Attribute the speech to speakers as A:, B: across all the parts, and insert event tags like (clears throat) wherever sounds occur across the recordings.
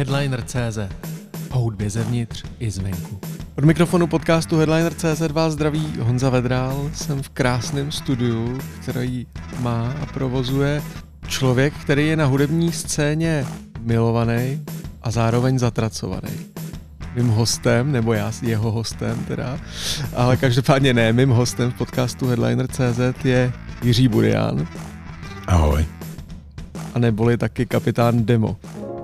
A: Headliner.cz O hudbě zevnitř i zvenku. Od mikrofonu podcastu Headliner.cz vás zdraví Honza Vedrál. Jsem v krásném studiu, který má a provozuje člověk, který je na hudební scéně milovaný a zároveň zatracovaný. Mým hostem, nebo já jeho hostem teda, ale každopádně ne, mým hostem v podcastu Headliner.cz je Jiří Burian.
B: Ahoj.
A: A neboli taky kapitán Demo.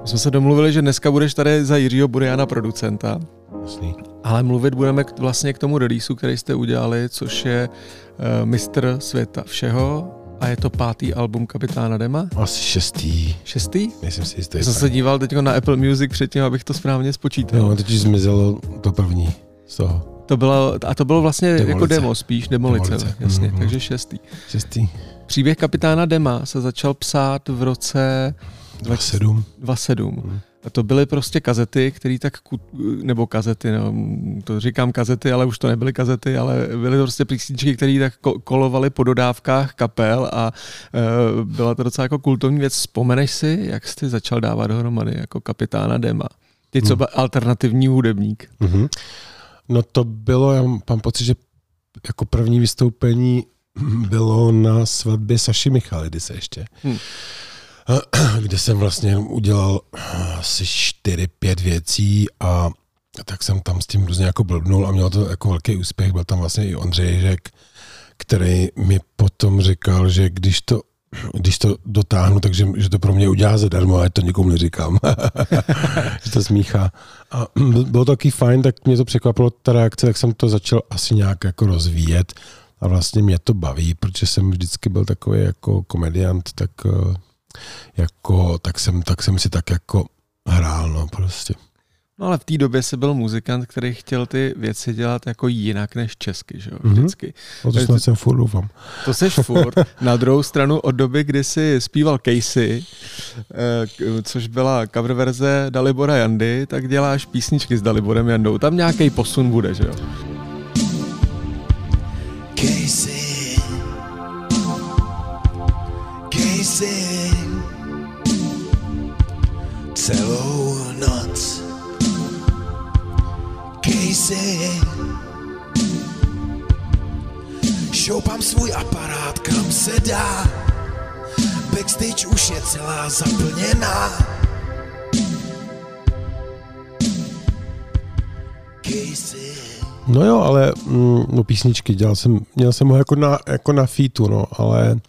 A: My jsme se domluvili, že dneska budeš tady za Jiřího Buriana producenta.
B: Jasný.
A: Ale mluvit budeme k, vlastně k tomu releaseu, který jste udělali, což je uh, Mistr světa všeho a je to pátý album Kapitána Dema.
B: Asi šestý.
A: Šestý?
B: Myslím si, že to
A: Já
B: je
A: jsem
B: tak.
A: se díval teď na Apple Music předtím, abych to správně spočítal.
B: No, teď zmizelo to první z toho.
A: To bylo, a to bylo vlastně
B: Demolice.
A: jako demo spíš, demolice,
B: Demolice.
A: jasně,
B: Mhm.
A: takže šestý.
B: Šestý.
A: Příběh kapitána Dema se začal psát v roce
B: 27.
A: 27.
B: Mhm.
A: A to byly prostě kazety, které tak, nebo kazety, no, to říkám kazety, ale už to nebyly kazety, ale byly to prostě písničky, které tak ko- kolovaly po dodávkách kapel a e, byla to docela jako kultovní věc. Vzpomeneš si, jak jsi začal dávat dohromady jako kapitána Dema? Ty, co
B: Hmm.
A: byl alternativní hudebník.
B: Mhm. No to bylo, já mám pocit, že jako první vystoupení bylo na svatbě Saši Michalidise ještě.
A: Hmm. (clears throat)
B: Kde jsem vlastně udělal asi čtyři, pět věcí a tak jsem tam s tím různě jako blbnul a mělo to jako velký úspěch. Byl tam vlastně i Ondřej Ježek, který mi potom říkal, že když to když to dotáhnu, takže že to pro mě udělá zadarmo, ale to nikomu neříkám. (laughs) že to smíchá. A byl- (clears throat) bylo to taky fajn, tak mě to překvapilo, ta reakce, tak jsem to začal asi nějak jako rozvíjet a vlastně mě to baví, protože jsem vždycky byl takový jako komediant, tak eh, jako, tak jsem, tak jsem si tak jako hrál, no prostě.
A: No ale v té době jsi byl muzikant, který chtěl ty věci dělat jako jinak než česky, že jo,
B: Mhm.
A: vždycky.
B: O to snad jsem furt doufám.
A: To seš furt. Na druhou stranu od doby, kdy jsi zpíval Casey, eh, což byla cover verze Dalibora Jandy, tak děláš písničky s Daliborem Jandou. Tam nějaký posun bude, že jo?
C: Casey. Casey. Celou noc. Casey. Šoupám svůj aparát, kam se dá. Backstage už je celá zaplněná. Casey.
B: No jo, ale mm, no písničky dělal jsem, měl jsem ho jako na, jako na featu, no, ale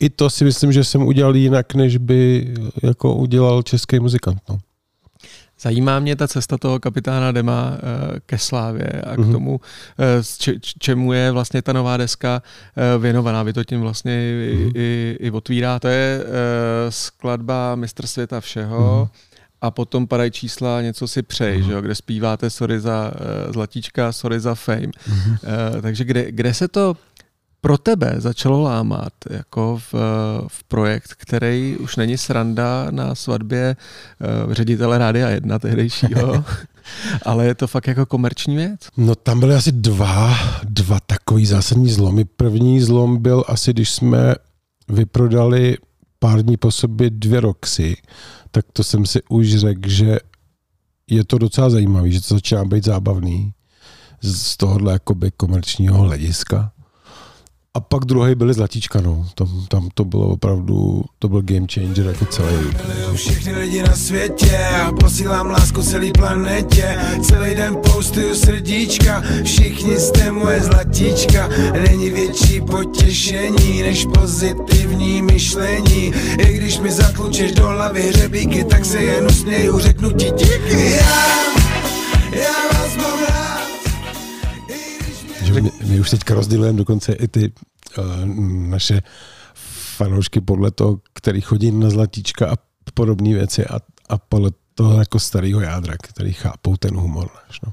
B: i to si myslím, že jsem udělal jinak, než by jako udělal český muzikant, no.
A: Zajímá mě ta cesta toho kapitána Dema eh, ke slávě a k
B: Mhm.
A: tomu, eh, čemu je vlastně ta nová deska eh, věnovaná. Vy to tím vlastně i,
B: Mhm.
A: i, i otvírá. To je eh, skladba Mistr světa všeho.
B: Mhm.
A: A potom padají čísla Něco si přej, že jo, kde zpíváte sorry za zlatíčka, sorry za fame. Takže kde, kde se to pro tebe začalo lámat jako v, v projekt, který už není sranda na svatbě uh, ředitele Rádia 1 tehdejšího, (laughs) ale je to fakt jako komerční věc?
B: No tam byly asi dva, dva takový zásadní zlomy. První zlom byl asi, když jsme vyprodali pár dní po sobě dvě roxy, tak to jsem si už řekl, že je to docela zajímavý, že to začíná být zábavný z z tohohle jakoby komerčního hlediska. A pak druhý byly Zlatíčka, no. Tam, tam to bylo opravdu, to byl game changer jako celý.
C: Miluju všechny lidi na světě a posílám lásku celý planetě. Celý den postuju srdíčka, všichni jste moje zlatíčka. Není větší potěšení než pozitivní myšlení. I když mi zatlučeš do hlavy hřebíky, tak se jen usměju, řeknu ti díky. Já, já
B: my, my už teďka rozdělujeme dokonce i ty uh, naše fanoušky podle toho, který chodí na zlatíčka a podobné věci a, a podle toho jako starého jádra, který chápou ten humor náš. No.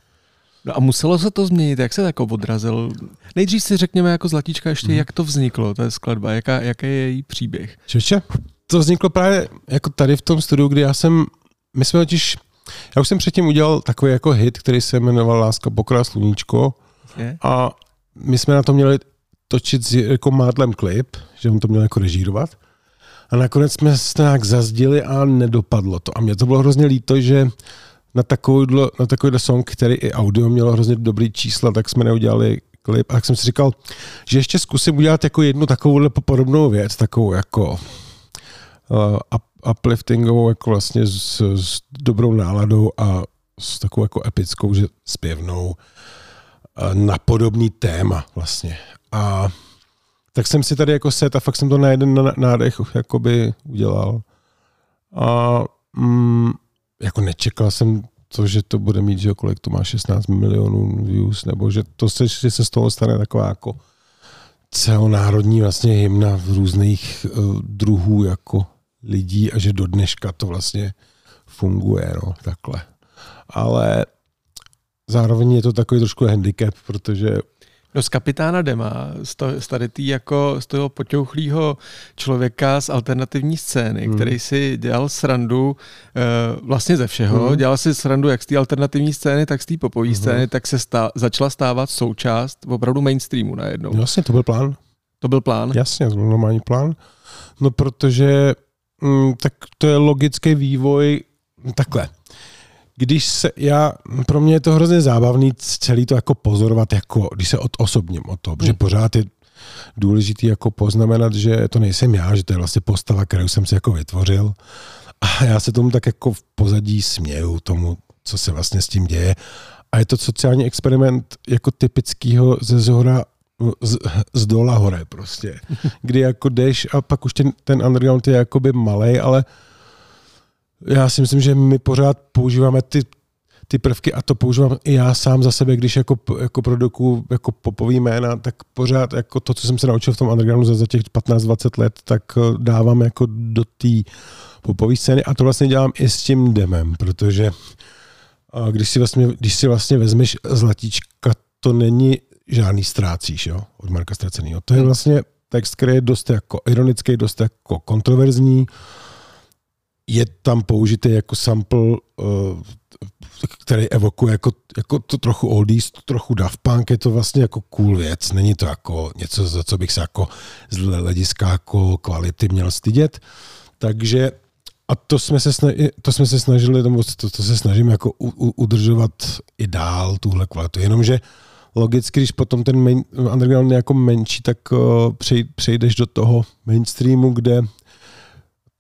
A: No a muselo se to změnit, jak se jako odrazil? Nejdřív si řekněme jako Zlatíčka ještě,
B: Mhm.
A: jak to vzniklo, ta skladba, jaká, jaký je její příběh.
B: Čeče, to vzniklo právě jako tady v tom studiu, kdy já jsem, my jsme totiž, já už jsem předtím udělal takový jako hit, který se jmenoval Láska pokrá sluníčko
A: Je?
B: a my jsme na to měli točit s jako Mádlem klip, že on to měl jako režírovat. A nakonec jsme se nějak zazdili a nedopadlo to. A mě to bylo hrozně líto, že na takovýhle, na takovýhle song, který i audio mělo hrozně dobrý čísla, tak jsme neudělali klip. A tak jsem si říkal, že ještě zkusím udělat jako jednu takovouhle podobnou věc, takovou jako uh, upliftingovou, jako vlastně s, s dobrou náladou a s takovou jako epickou, že zpěvnou uh, na podobný téma vlastně. A tak jsem si tady jako set a fakt jsem to na jeden nádech jakoby udělal. A mm, jako nečekal jsem to, že to bude mít, že kolik to má 16 milionů views, nebo že to se, že se z toho stane taková jako celonárodní vlastně hymna v různých uh, druhů jako lidí a že do dneška to vlastně funguje, no, takhle. Ale zároveň je to takový trošku handicap, protože
A: No z kapitána Dema, z, tady tý jako z toho poťouchlýho člověka z alternativní scény, hmm. který si dělal srandu uh, vlastně ze všeho, hmm. dělal si srandu jak z té alternativní scény, tak z té popové hmm. scény, tak se stá, začala stávat součást opravdu mainstreamu najednou.
B: Jasně, to byl plán.
A: To byl plán?
B: Jasně, to byl normální plán. No protože mm, tak to je logický vývoj takhle když se, já, pro mě je to hrozně zábavný celý to jako pozorovat, jako, když se od osobním o to, protože hmm. pořád je důležitý jako poznamenat, že to nejsem já, že to je vlastně postava, kterou jsem si jako vytvořil a já se tomu tak jako v pozadí směju, tomu, co se vlastně s tím děje a je to sociální experiment jako typického ze zhora z, z dola hore prostě, (laughs) kdy jako jdeš a pak už ten, ten underground je jakoby malej, ale já si myslím, že my pořád používáme ty, ty prvky a to používám i já sám za sebe, když jako, jako produkuju jako popový jména, tak pořád jako to, co jsem se naučil v tom undergroundu za, za těch 15-20 let, tak eh, dávám jako do té popové scény a to vlastně dělám i s tím demem, protože když si vlastně, když si vlastně vezmeš zlatíčka, to není žádný ztrácíš, jo, od Marka Ztracenýho. To je hmm. vlastně text, který je dost jako ironický, dost jako kontroverzní, je tam použitý jako sample, uh, který evokuje jako, jako to trochu oldies, to trochu Daft Punk, je to vlastně jako cool věc, není to jako něco, za co bych se jako z hlediska jako kvality měl stydět. Takže a to jsme se, snažili, to jsme se snažili, to, to se snažím jako u, u, udržovat i dál, tuhle kvalitu. Jenomže logicky, když potom ten main, underground je jako menší, tak uh, přejdeš do toho mainstreamu, kde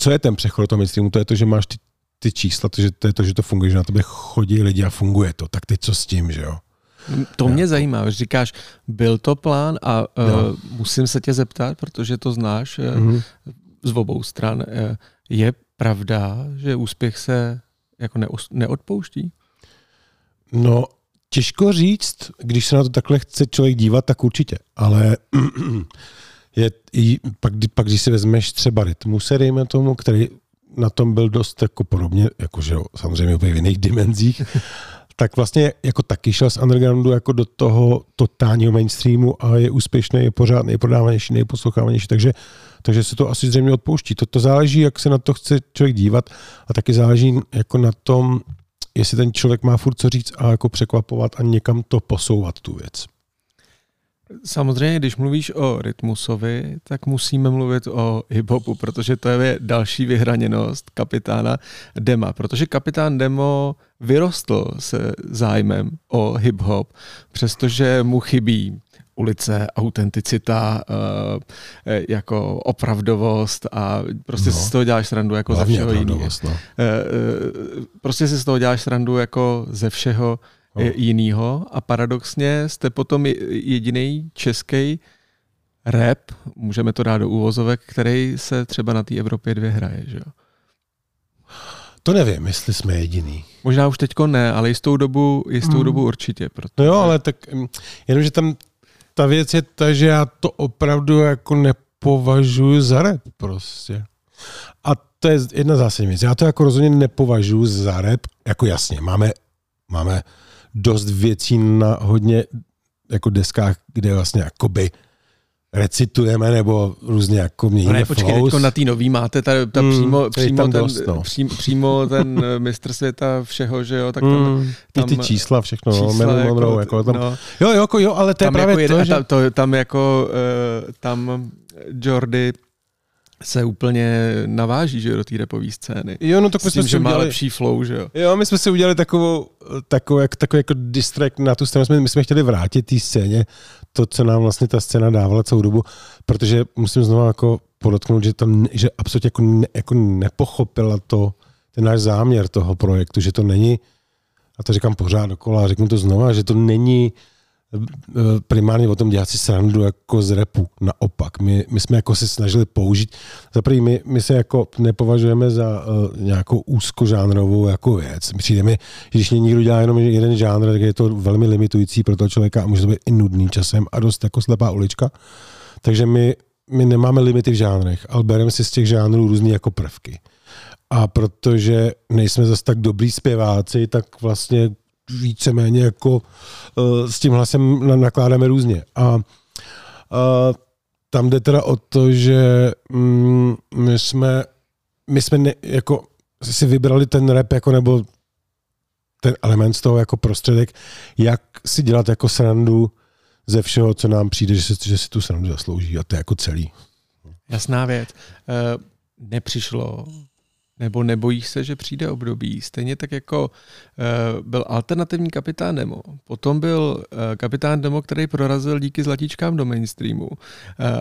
B: co je ten přechod do toho mainstreamu? To je to, že máš ty, ty čísla, to, že to je to, že to funguje, že na tebe chodí lidi a funguje to. Tak teď co s tím, že jo?
A: To mě zajímá, že říkáš, byl to plán a uh, musím se tě zeptat, protože to znáš uh, mm-hmm. z obou stran. Uh, je pravda, že úspěch se jako neos, neodpouští?
B: No, těžko říct, když se na to takhle chce člověk dívat, tak určitě, ale (clears throat) je, pak, pak, když si vezmeš třeba rytmus, dejme tomu, který na tom byl dost jako podobně, jakože samozřejmě v jiných dimenzích, (laughs) tak vlastně jako taky šel z undergroundu jako do toho totálního mainstreamu a je úspěšný, je pořád nejprodávanější, nejposlouchávanější, takže, takže se to asi zřejmě odpouští. To, to záleží, jak se na to chce člověk dívat a taky záleží jako na tom, jestli ten člověk má furt co říct a jako překvapovat a někam to posouvat tu věc.
A: Samozřejmě, když mluvíš o Rytmusovi, tak musíme mluvit o hiphopu, protože to je další vyhraněnost kapitána Dema, protože kapitán Demo vyrostl se zájmem o hip-hop, přestože mu chybí ulice, autenticita, uh, jako opravdovost a prostě no. si z toho děláš srandu jako Hlavně ze všeho jiného. No. Uh, prostě si z toho děláš srandu jako ze všeho no. jinýho a paradoxně jste potom jediný český rap, můžeme to dát do úvozovek, který se třeba na té Evropě dvě hraje, že jo?
B: To nevím, jestli jsme jediný.
A: Možná už teďko ne, ale jistou dobu, jistou mm. dobu určitě. Protože...
B: No jo, ale tak mm, jenomže tam ta věc je ta, že já to opravdu jako nepovažuji za rap prostě. A to je jedna zásadní věc. Já to jako rozhodně nepovažuji za rap, jako jasně, máme, máme dost věcí na hodně jako deskách, kde vlastně jakoby recitujeme nebo různě jako měníme
A: ne, počkej, teďko na tý nový máte ta, ta mm, přímo, přímo, ten, dost, no. přím, přímo ten eh, mistr světa všeho, že jo, tak tam, mm,
B: tam I ty čísla, všechno, no, čísla, no, jako, Monroe, jako tam, no, jo, jo, jako, jo, ale to je právě
A: jako
B: to, že...
A: Tam, to, tam jako, uh, tam Jordy se úplně naváží, že do té repové scény.
B: Jo, no tak my
A: tím,
B: jsme
A: že
B: si
A: má
B: udělali,
A: lepší flow, že jo.
B: Jo, my jsme si udělali takovou, takovou, jak, takový jako distract na tu scénu. My, my jsme chtěli vrátit té scéně to, co nám vlastně ta scéna dávala celou dobu, protože musím znovu jako podotknout, že, to, že absolutně jako, ne, jako nepochopila to, ten náš záměr toho projektu, že to není, a to říkám pořád dokola, a řeknu to znova, že to není primárně o tom dělat si srandu jako z repu. Naopak, my, my jsme jako se snažili použít, za prvý, my, my se jako nepovažujeme za uh, nějakou úzkožánrovou jako věc. Přijde mi, že když někdo dělá jenom jeden žánr, tak je to velmi limitující pro toho člověka a může to být i nudný časem a dost jako slepá ulička. Takže my, my nemáme limity v žánrech, ale bereme si z těch žánrů různý jako prvky. A protože nejsme zase tak dobrý zpěváci, tak vlastně víceméně jako uh, s tím hlasem na- nakládáme různě. A uh, tam jde teda o to, že mm, my jsme, my jsme ne, jako si vybrali ten rap jako nebo ten element z toho jako prostředek, jak si dělat jako srandu ze všeho, co nám přijde, že si, že si tu srandu zaslouží a to je jako celý.
A: Jasná věc. Eh, nepřišlo nebo nebojíš se, že přijde období, stejně tak jako uh, byl alternativní kapitán Demo, potom byl uh, kapitán Demo, který prorazil díky zlatíčkám do mainstreamu uh,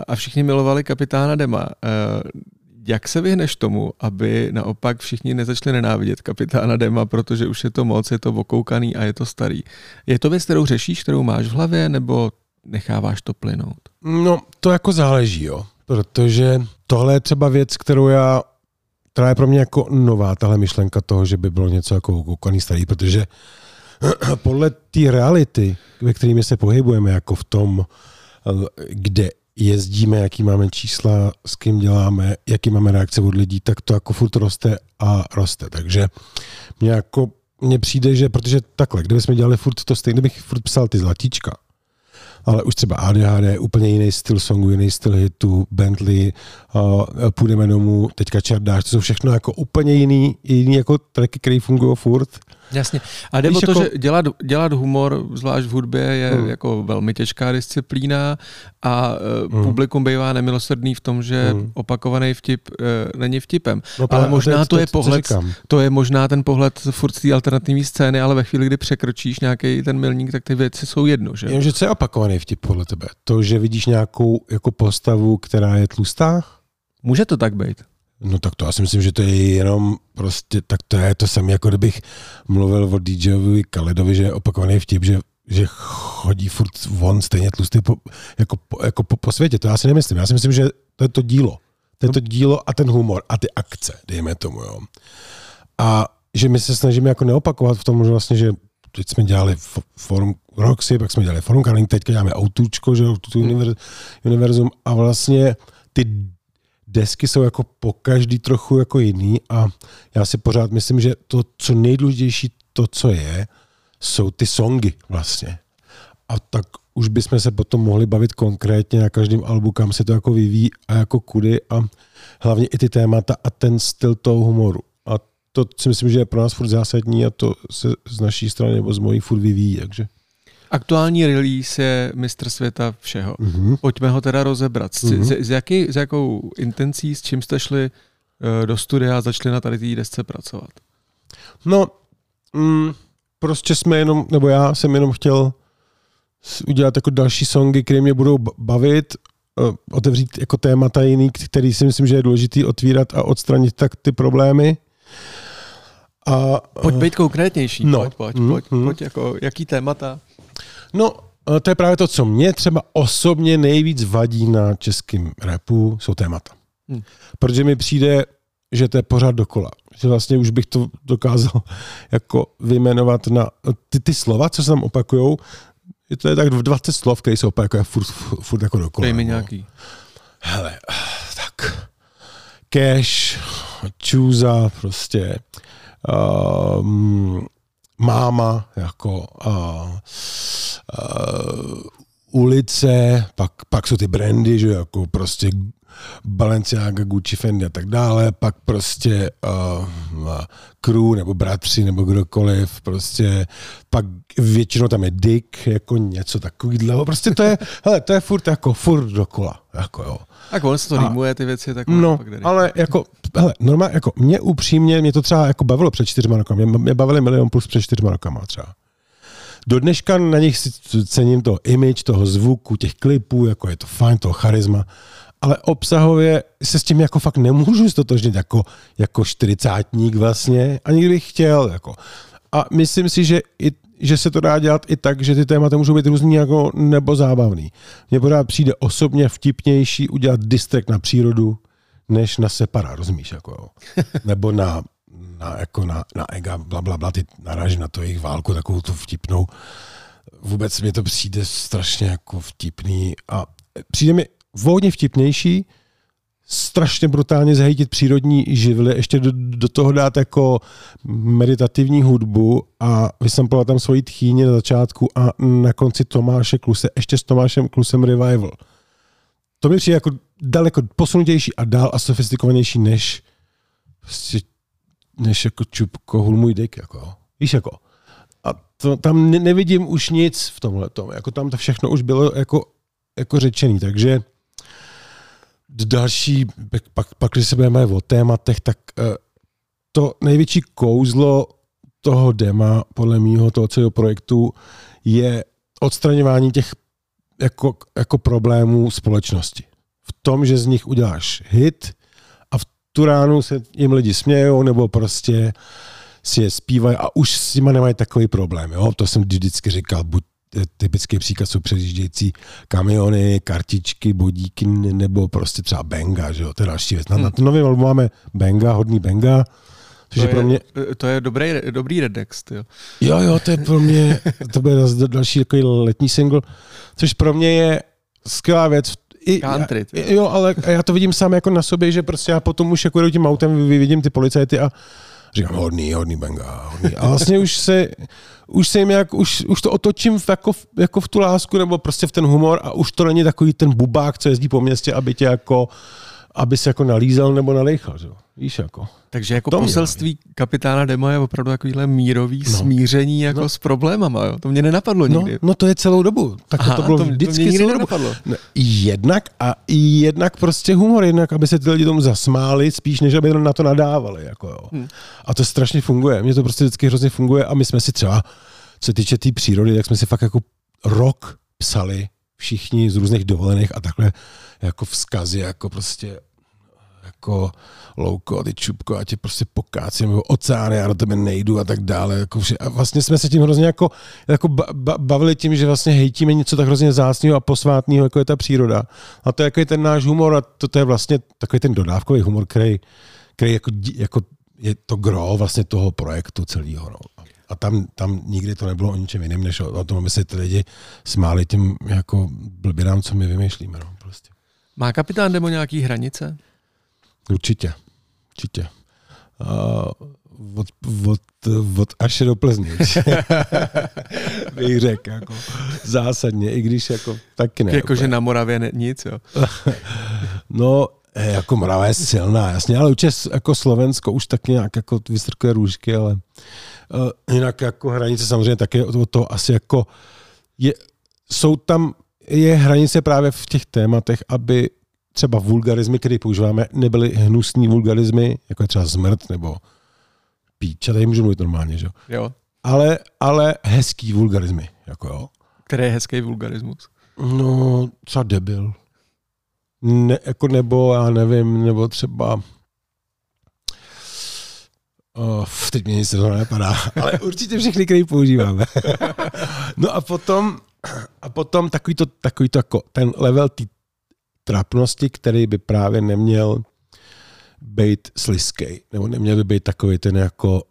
A: a všichni milovali kapitána Dema. Uh, jak se vyhneš tomu, aby naopak všichni nezačali nenávidět kapitána Dema, protože už je to moc, je to okoukaný a je to starý. Je to věc, kterou řešíš, kterou máš v hlavě, nebo necháváš to plynout?
B: No, to jako záleží, jo. Protože tohle je třeba věc, kterou já, která je pro mě jako nová, tahle myšlenka toho, že by bylo něco jako okoukaný starý, protože (clears throat) podle té reality, ve kterými se pohybujeme, jako v tom, kde jezdíme, jaký máme čísla, s kým děláme, jaký máme reakce od lidí, tak to jako furt roste a roste. Takže mě jako mně přijde, že protože takhle, kdybychom dělali furt to stejně, kdybych furt psal ty zlatíčka, ale už třeba ADHD, úplně jiný styl songu, jiný styl hitu, Bentley, uh, půjdeme domů, teďka Čerdáš, to jsou všechno jako úplně jiný, jiný jako tracky, které fungují furt.
A: Jasně. A jde o to,
B: jako-
A: že dělat, dělat humor, zvlášť v hudbě, je
B: Hmm.
A: jako velmi těžká disciplína a uh,
B: Hmm.
A: publikum bývá nemilosrdný v tom, že
B: Hmm.
A: opakovaný vtip uh, není vtipem.
B: No
A: ale možná to je
B: co
A: pohled, to je možná ten pohled furt té alternativní scény, ale ve chvíli, kdy překročíš nějaký ten milník, tak ty věci jsou jedno, že? jo?
B: Jenomže co je opakovaný vtip podle tebe? To, že vidíš nějakou jako postavu, která je tlustá?
A: Může to tak být.
B: No tak to já si myslím, že to je jenom prostě, tak to je to samé, jako kdybych mluvil o DJovi Kaledovi, že je opakovaný vtip, že že chodí furt von stejně tlustý po, jako, po, jako po, po, světě. To já si nemyslím. Já si myslím, že to je to dílo. To je to dílo a ten humor a ty akce, dejme tomu. Jo. A že my se snažíme jako neopakovat v tom, že vlastně, že teď jsme dělali forum Roxy, pak jsme dělali forum Kaling, teďka děláme Outůčko, že tu univerz, univerzum a vlastně ty desky jsou jako po každý trochu jako jiný a já si pořád myslím, že to, co nejdůležitější, to, co je, jsou ty songy vlastně. A tak už bychom se potom mohli bavit konkrétně na každém albu, kam se to jako vyvíjí a jako kudy a hlavně i ty témata a ten styl toho humoru. A to si myslím, že je pro nás furt zásadní a to se z naší strany nebo z mojí furt vyvíjí, takže.
A: Aktuální release je mistr světa všeho.
B: Mm-hmm.
A: Pojďme ho teda rozebrat. S,
B: Mhm.
A: s, s, jaký, s jakou intencí, s čím jste šli uh, do studia a začali na tady té desce pracovat?
B: No, mm, prostě jsme jenom, nebo já jsem jenom chtěl udělat jako další songy, které mě budou ba- bavit, eh, otevřít jako témata jiný, který si myslím, že je důležitý otvírat a odstranit tak ty problémy. A,
A: Pojď být konkrétnější.
B: No.
A: Pojď, pojď,
B: Mm,
A: pojď,
B: mm.
A: pojď jako, jaký témata?
B: No, eh, to je právě to, co mě třeba osobně nejvíc vadí na českém rapu, jsou témata.
A: Hmm.
B: Protože mi přijde, že to je pořád dokola. Že vlastně už bych to dokázal (laughs) jako vyjmenovat na ty, ty slova, co se tam opakujou, je to je tak 20 slov, které se opakuje furt, furt, furt jako dokola.
A: Dej mi
B: no.
A: nějaký.
B: Hele, tak. Cash, čůza, prostě. Um, máma, jako uh, uh, ulice, pak, pak jsou ty brandy, že jako prostě Balenciaga, Gucci, Fendi a tak dále, pak prostě uh, crew nebo bratři nebo kdokoliv, prostě pak většinou tam je Dick, jako něco takového, prostě to je, (laughs) hele, to je furt jako furt dokola, jako jo.
A: Tak on se to rýmuje ty věci, tak
B: No, ale jako, hele, normálně, jako mě upřímně, mě to třeba jako bavilo před čtyřma rokama, mě, mě bavili Milion Plus před čtyřma rokama třeba. Do dneška na nich si cením to image, toho zvuku, těch klipů, jako je to fajn, toho charisma, ale obsahově se s tím jako fakt nemůžu stotožnit jako, jako čtyřicátník vlastně, ani kdybych chtěl. Jako. A myslím si, že, i, že se to dá dělat i tak, že ty témata můžou být různý jako nebo zábavný. Mně pořád přijde osobně vtipnější udělat distrek na přírodu, než na separa, rozumíš? Jako, jo. (laughs) Nebo na, na, jako na, na ega, bla, bla, bla, ty narážím na to jejich válku, takovou tu vtipnou. Vůbec mi to přijde strašně jako vtipný a přijde mi hodně vtipnější, strašně brutálně zhejtit přírodní živly, ještě do, do toho dát jako meditativní hudbu a vysamplovat tam svoji tchýně na začátku a na konci Tomáše Kluse, ještě s Tomášem Klusem Revival. To mi přijde jako daleko posunutější a dál a sofistikovanější než prostě, než jako čupko hul můj dick, jako. Víš, jako. A to, tam ne, nevidím už nic v tomhle tom. Jako tam to všechno už bylo jako, jako řečený, takže další, pak, pak když se budeme o tématech, tak uh, to největší kouzlo toho dema, podle mýho, toho celého projektu, je odstraňování těch jako, jako problémů společnosti. V tom, že z nich uděláš hit a v tu ránu se jim lidi smějou, nebo prostě si je zpívají a už s nimi nemají takový problém. Jo? To jsem vždycky říkal, buď typický příklad jsou předjíždějící kamiony, kartičky, bodíky nebo prostě třeba Benga, že jo, to je další věc. Na, hmm. na to novém albu máme Benga, hodný Benga,
A: což to je, pro mě... To je dobrý, dobrý redex, jo.
B: Jo, jo, to je pro mě, to bude další takový letní single, což pro mě je skvělá věc.
A: I, Country,
B: já, jo, ale já to vidím sám jako na sobě, že prostě já potom už jako tím autem vidím ty policajty a říkám hodný, hodný benga, hodný. A vlastně už se, už se jim jak, už, už to otočím v, jako, jako v tu lásku nebo prostě v ten humor a už to není takový ten bubák, co jezdí po městě, aby tě jako, aby se jako nalízal nebo nalejchal, že? Víš, jako.
A: Takže jako to poselství mě. kapitána Demo je opravdu takovýhle mírový no. smíření jako no. s problémama, jo? To mě nenapadlo
B: no,
A: nikdy.
B: No to je celou dobu. Tak Aha, to bylo to, vždycky to mě celou dobu. No, jednak a jednak prostě humor, jednak, aby se ty lidi tomu zasmáli, spíš než aby na to nadávali. Jako jo. Hmm. A to strašně funguje. Mně to prostě vždycky hrozně funguje a my jsme si třeba, se týče té tý přírody, tak jsme si fakt jako rok psali všichni z různých dovolených a takhle jako vzkazy, jako prostě jako louko, ty čupko, a tě prostě pokácím, nebo oceány, já do tebe nejdu a tak dále. Jako vše. A vlastně jsme se tím hrozně jako, jako ba, bavili tím, že vlastně hejtíme něco tak hrozně zásného a posvátného, jako je ta příroda. A to je jako ten náš humor a to, to je vlastně takový ten dodávkový humor, který, který jako, jako je to gro vlastně toho projektu celého. No. A tam, tam nikdy to nebylo o ničem jiném, než o, o tom, aby se ty lidi smáli tím jako blběrám, co my vymýšlíme. No, prostě.
A: Má kapitán Demo nějaký hranice?
B: Určitě. Určitě. Uh, od, od, od až do Plzně. (laughs) bych řekl, jako zásadně, i když jako taky ne.
A: Jakože na Moravě ne, nic, jo? (laughs)
B: no, eh, jako Morava je silná, jasně, ale určitě jako Slovensko už tak nějak jako vystrkuje růžky, ale jinak jako hranice samozřejmě také od toho asi jako je, jsou tam, je hranice právě v těch tématech, aby třeba vulgarizmy, které používáme, nebyly hnusný vulgarizmy, jako je třeba zmrt nebo píč, a tady můžu mluvit normálně, že
A: jo?
B: Ale, ale hezký vulgarizmy, jako jo.
A: Který je hezký vulgarismus?
B: No, třeba debil. Ne, jako nebo, já nevím, nebo třeba Oh, teď mě nic to nepadá, ale určitě všechny, které používáme. no a potom, a potom takový to, takový to jako ten level té trapnosti, který by právě neměl být sliskej, nebo neměl by být takový ten jako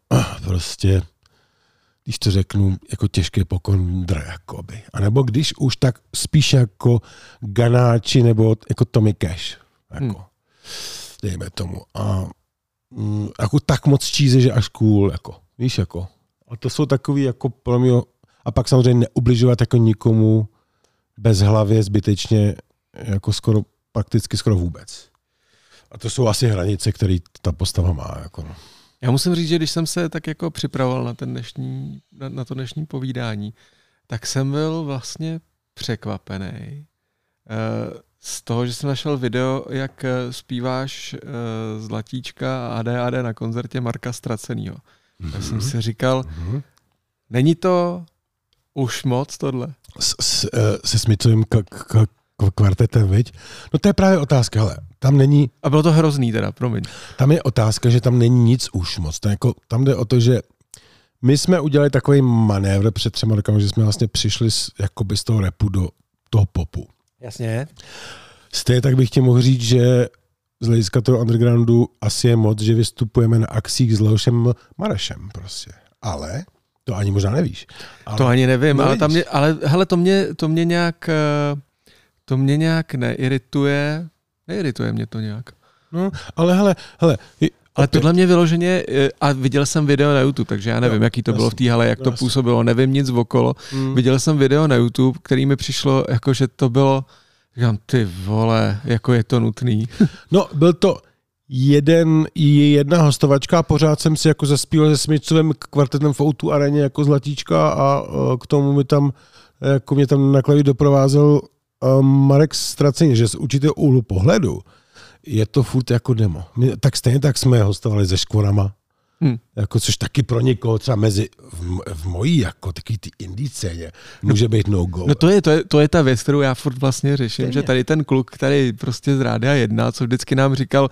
B: prostě, když to řeknu, jako těžký pokondr, jakoby. A nebo když už, tak spíš jako Ganáči nebo jako Tommy Cash. Jako. Hmm. Dejme tomu. A mm, jako tak moc číze, že až cool, jako. Víš, jako. A to jsou takový jako pro mě, a pak samozřejmě neubližovat jako nikomu bez hlavě zbytečně jako skoro, prakticky skoro vůbec. A to jsou asi hranice, které ta postava má. Jako no.
A: Já musím říct, že když jsem se tak jako připravoval na, ten dnešní, na, na to dnešní povídání, tak jsem byl vlastně překvapený uh, z toho, že jsem našel video, jak eh, zpíváš uh, Zlatíčka a ADAD na koncertě Marka Stracenýho. Mm-hmm. Já jsem
B: Mhm.
A: si říkal, mm-hmm. není to už moc tohle?
B: S, s, eh, se Smithsovým k, k, k, kvartetem, viď? No to je právě otázka, hele, tam není,
A: A bylo to hrozný teda, promiň.
B: tam je otázka, že tam není nic už moc. Je jako, tam jde o to, že my jsme udělali takový manévr před třema rokama, že jsme vlastně přišli z, jakoby z toho repu do toho popu.
A: Jasně.
B: Stejně tak bych ti mohl říct, že z hlediska toho undergroundu asi je moc, že vystupujeme na akcích s Leošem Marešem prostě. Ale, to ani možná nevíš. Ale,
A: To ani nevím,
B: No
A: ale, tam mě, ale hele, to mě, to mě nějak, eh, to mě nějak neirituje, neirituje mě to nějak.
B: no, ale hele, hele.
A: Ale
B: opět-
A: tohle mě vyloženě, eh, a viděl jsem video na YouTube, takže já nevím,
B: Jo,
A: jaký to bylo v té hale, jak to
B: jasně.
A: působilo, nevím nic okolo.
B: Mm.
A: Viděl jsem video na YouTube, který mi přišlo, jako že to bylo, říkám, ty vole, jako je to nutný. (laughs)
B: No, byl to jeden, jedna hostovačka a pořád jsem si jako zaspíval se Smithsovým kvartetem v O2 areně jako zlatíčka a eh, k tomu mi tam, jako mě tam na klaví doprovázel eh, Marek Straceně, že z určitého úhlu pohledu je to furt jako demo. My, tak stejně tak jsme hostovali se škvorama,
A: Hm.
B: jako, což taky pro někoho třeba mezi, v, v mojí jako takový ty indie scéně může být no go.
A: No to je, to je, to je ta věc, kterou já furt vlastně řeším,
B: Stejně.
A: že tady ten kluk, který prostě z Rádia 1, co vždycky nám říkal,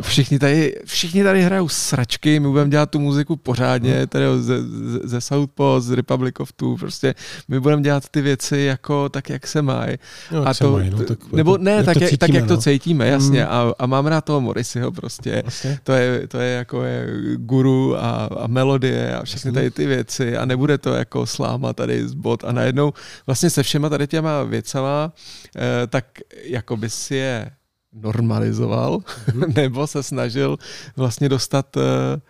A: všichni tady, všichni tady hrajou sračky, my budeme dělat tu muziku pořádně, tady ze, ze- ze Southpaw, z Republic of Two, prostě my budeme dělat ty věci jako tak, jak se mají.
B: no,
A: A to,
B: mají, no, tak,
A: nebo ne,
B: jak
A: tak,
B: to
A: jak, tak
B: cítíme,
A: jak to
B: no.
A: cítíme, jasně.
B: Mm.
A: A, a mám rád toho Morrisseyho prostě.
B: Vlastně.
A: To je, to je jako je guru a, a melodie a všechny tady ty věci a nebude to jako sláma tady z bod a najednou vlastně se všema tady těma věcama eh, tak jako by si je normalizoval (laughs) nebo se snažil vlastně dostat eh,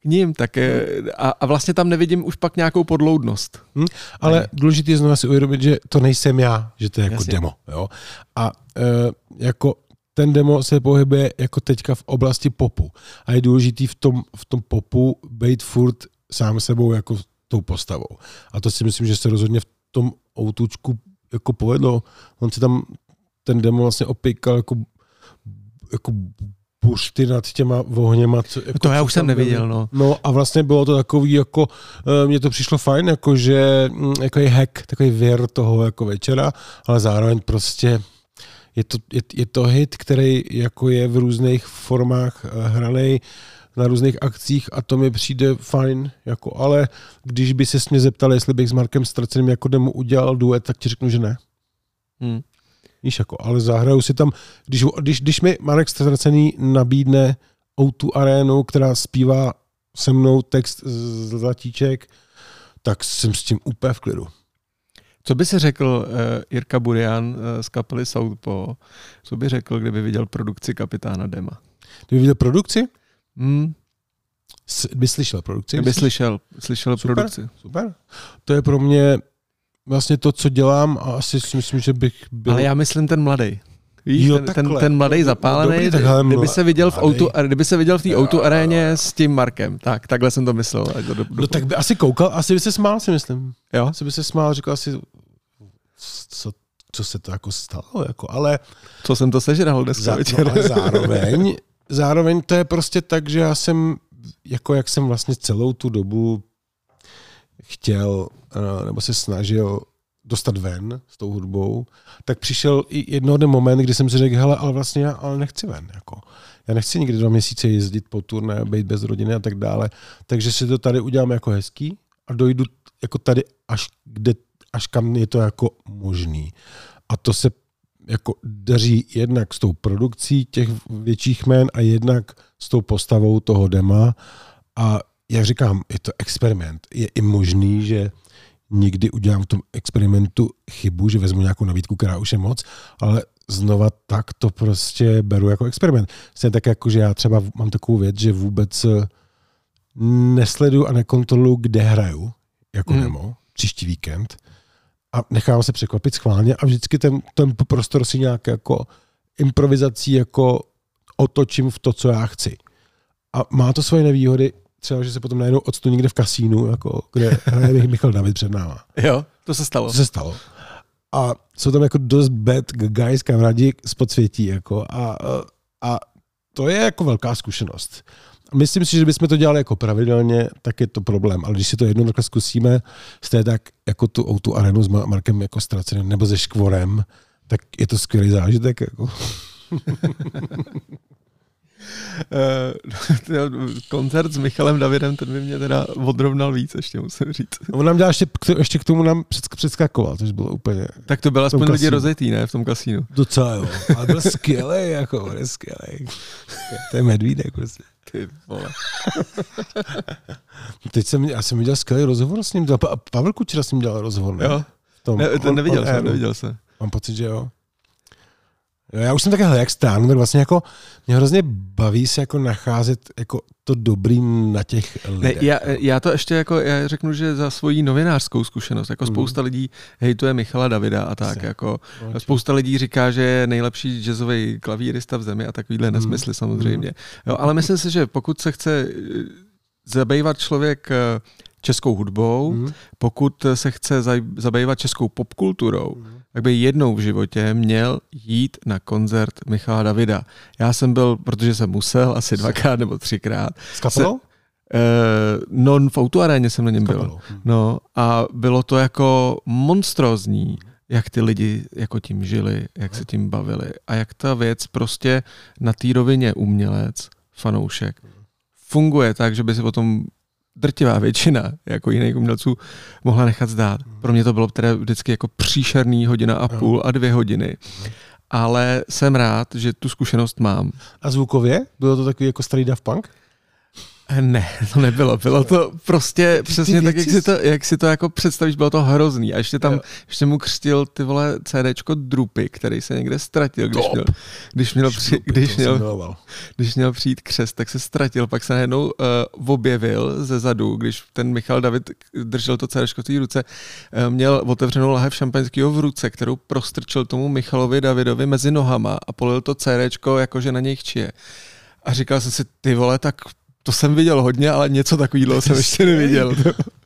A: k ním tak, eh, a, a vlastně tam nevidím už pak nějakou podloudnost.
B: Hm? Ale důležité je znovu si uvědomit, že to nejsem já, že to je jako
A: Jasně.
B: demo. Jo? A e, jako ten demo se pohybuje jako teďka v oblasti popu. A je důležitý v tom, v tom popu být furt sám sebou jako tou postavou. A to si myslím, že se rozhodně v tom outučku jako povedlo. On si tam ten demo vlastně opíkal jako, jako bušty nad těma ohněma. Co, jako,
A: To já už jsem neviděl, no.
B: No a vlastně bylo to takový jako, eh, mně to přišlo fajn, jako že mm, jako je hack, takový věr toho jako večera, ale zároveň prostě je to, je, je to hit, který jako je v různých formách eh, hranej na různých akcích a to mi přijde fajn, jako, ale když by se mě zeptal, jestli bych s Markem Straceným jako demo udělal duet, tak ti řeknu, že ne.
A: Hm.
B: Víš, jako, ale zahraju si tam, když, když, když mi Marek Stracený nabídne O2 arénu, která zpívá se mnou text z Zlatíček, tak jsem s tím úplně v klidu.
A: Co by si řekl uh, Jirka Burian uh, z kapely Southpaw, co by řekl, kdyby viděl produkci kapitána Dema?
B: Kdyby viděl produkci,
A: Hmm,
B: S- by slyšel produkci.
A: kdyby slyšel, slyšel
B: Super.
A: produkci.
B: Super. To je pro mě vlastně to, co dělám a asi si myslím, že bych byl...
A: Ale já myslím ten mladý. Víš,
B: Jo,
A: ten, ten,
B: takhle.
A: ten mladý
B: No,
A: zapálený,
B: dobrý, tak hele,
A: kdyby se viděl v autu, kdyby se viděl v té
B: jo,
A: aréně s tím Markem. Tak, takhle jsem to myslel. to do- do-
B: No tak by asi koukal, asi by se smál, si myslím.
A: jo?
B: Asi by se smál, říkal si, co, co se to jako stalo, jako, ale
A: Co jsem to sežral dneska
B: Za,
A: večer.
B: no, ale zároveň, (laughs) zároveň to je prostě tak, že já jsem, jako jak jsem vlastně celou tu dobu chtěl, eh, nebo se snažil dostat ven s tou hudbou, tak přišel i jednoho dne moment, kdy jsem si řekl, hele, ale vlastně já ale nechci ven. Jako. Já nechci nikdy dva měsíce jezdit po turné, být bez rodiny a tak dále. Takže si to tady udělám jako hezký a dojdu jako tady až, kde, až kam je to jako možný. A to se jako daří jednak s tou produkcí těch větších jmén a jednak s tou postavou toho dema. A jak říkám, je to experiment. Je i možný, že někdy udělám v tom experimentu chybu, že vezmu nějakou nabídku, která už je moc, ale znova tak to prostě beru jako experiment. Stejně tak jako, že já třeba mám takovou věc, že vůbec eh, nesleduju a nekontroluji, kde hraju jako hmm. demo příští víkend a nechám se překvapit schválně a vždycky ten, ten prostor si nějak jako improvizací jako otočím v to, co já chci. A má to svoje nevýhody, třeba, že se potom najednou odstu někde v kasínu, jako, kde hraje Michal David před náma.
A: Jo, to se stalo.
B: To se stalo. A jsou tam jako dost bad guys, kamarádi z podsvětí, jako, a, a to je jako velká zkušenost. Myslím si, že bychom to dělali jako pravidelně, tak je to problém. Ale když si to jednou takhle zkusíme, jste tak jako tu tu arenu s Markem jako ztraceným nebo se Škvorem, tak je to skvělý zážitek. Jako.
A: Uh, (laughs) koncert s Michalem Davidem, ten by mě teda odrovnal víc, ještě musím říct. (laughs)
B: On nám dělal ještě, ještě k tomu nám předskakoval, což bylo úplně...
A: Tak to byl aspoň lidi rozjetý, ne, v tom kasínu.
B: Docela jo, ale byl skvělý, jako, byl skvělý. To je medvídek prostě.
A: Ty vole. (laughs)
B: Teď jsem, já jsem viděl skvělý rozhovor s ním, Pavel Kučera s ním dělal rozhovor, ne?
A: Jo. Tom, ne, to neviděl jsem, neviděl jsem.
B: Mám pocit, že jo. Já už jsem takhle jak stánu, tak vlastně jako mě hrozně baví se jako nacházet jako to dobrým na těch lidech.
A: Ne, já, já, to ještě jako, já řeknu, že za svoji novinářskou zkušenost, jako mm. spousta lidí hejtuje Michala Davida a tak, Se. jako Určitě. spousta lidí říká, že je nejlepší jazzový klavírista v zemi a takovýhle mm. nesmysly samozřejmě. Mm. Jo, ale myslím si, že pokud se chce eh, zabývat člověk eh, českou hudbou, mm. pokud se chce zabývat českou popkulturou, mm tak by jednou v životě měl jít na koncert Michala Davida. Já jsem byl, protože jsem musel, asi dvakrát nebo třikrát.
B: S kapelou? Se,
A: Uh, no, v autoaréně jsem na něm byl. Hm. No, a bylo to jako monstrózní, jak ty lidi jako tím žili, jak se tím bavili a jak ta věc prostě na té rovině umělec, fanoušek, funguje tak, že by si potom drtivá většina jako jiných umělců mohla nechat zdát. Pro mě to bylo teda vždycky jako příšerný hodina a půl a dvě hodiny. Ale jsem rád, že tu zkušenost mám.
B: A zvukově? Bylo to takový jako starý Daft Punk?
A: Ne, to nebylo. Bylo to prostě ty, přesně ty tak, jak si, to, jak si to jako představíš, bylo to hrozný. A ještě tam, jo. ještě mu křtil ty vole CDčko Drupy, který se někde ztratil, když Top. měl, když měl, při, když, měl, když měl přijít křest, tak se ztratil. Pak se najednou uh, objevil ze zadu, když ten Michal David držel to CDčko v té ruce, uh, měl otevřenou lahev šampaňského v ruce, kterou prostrčil tomu Michalovi Davidovi mezi nohama a polil to CDčko, jakože na něj chčije. A říkal jsem si, ty vole, tak to jsem viděl hodně, ale něco takového jsem ještě neviděl. (laughs)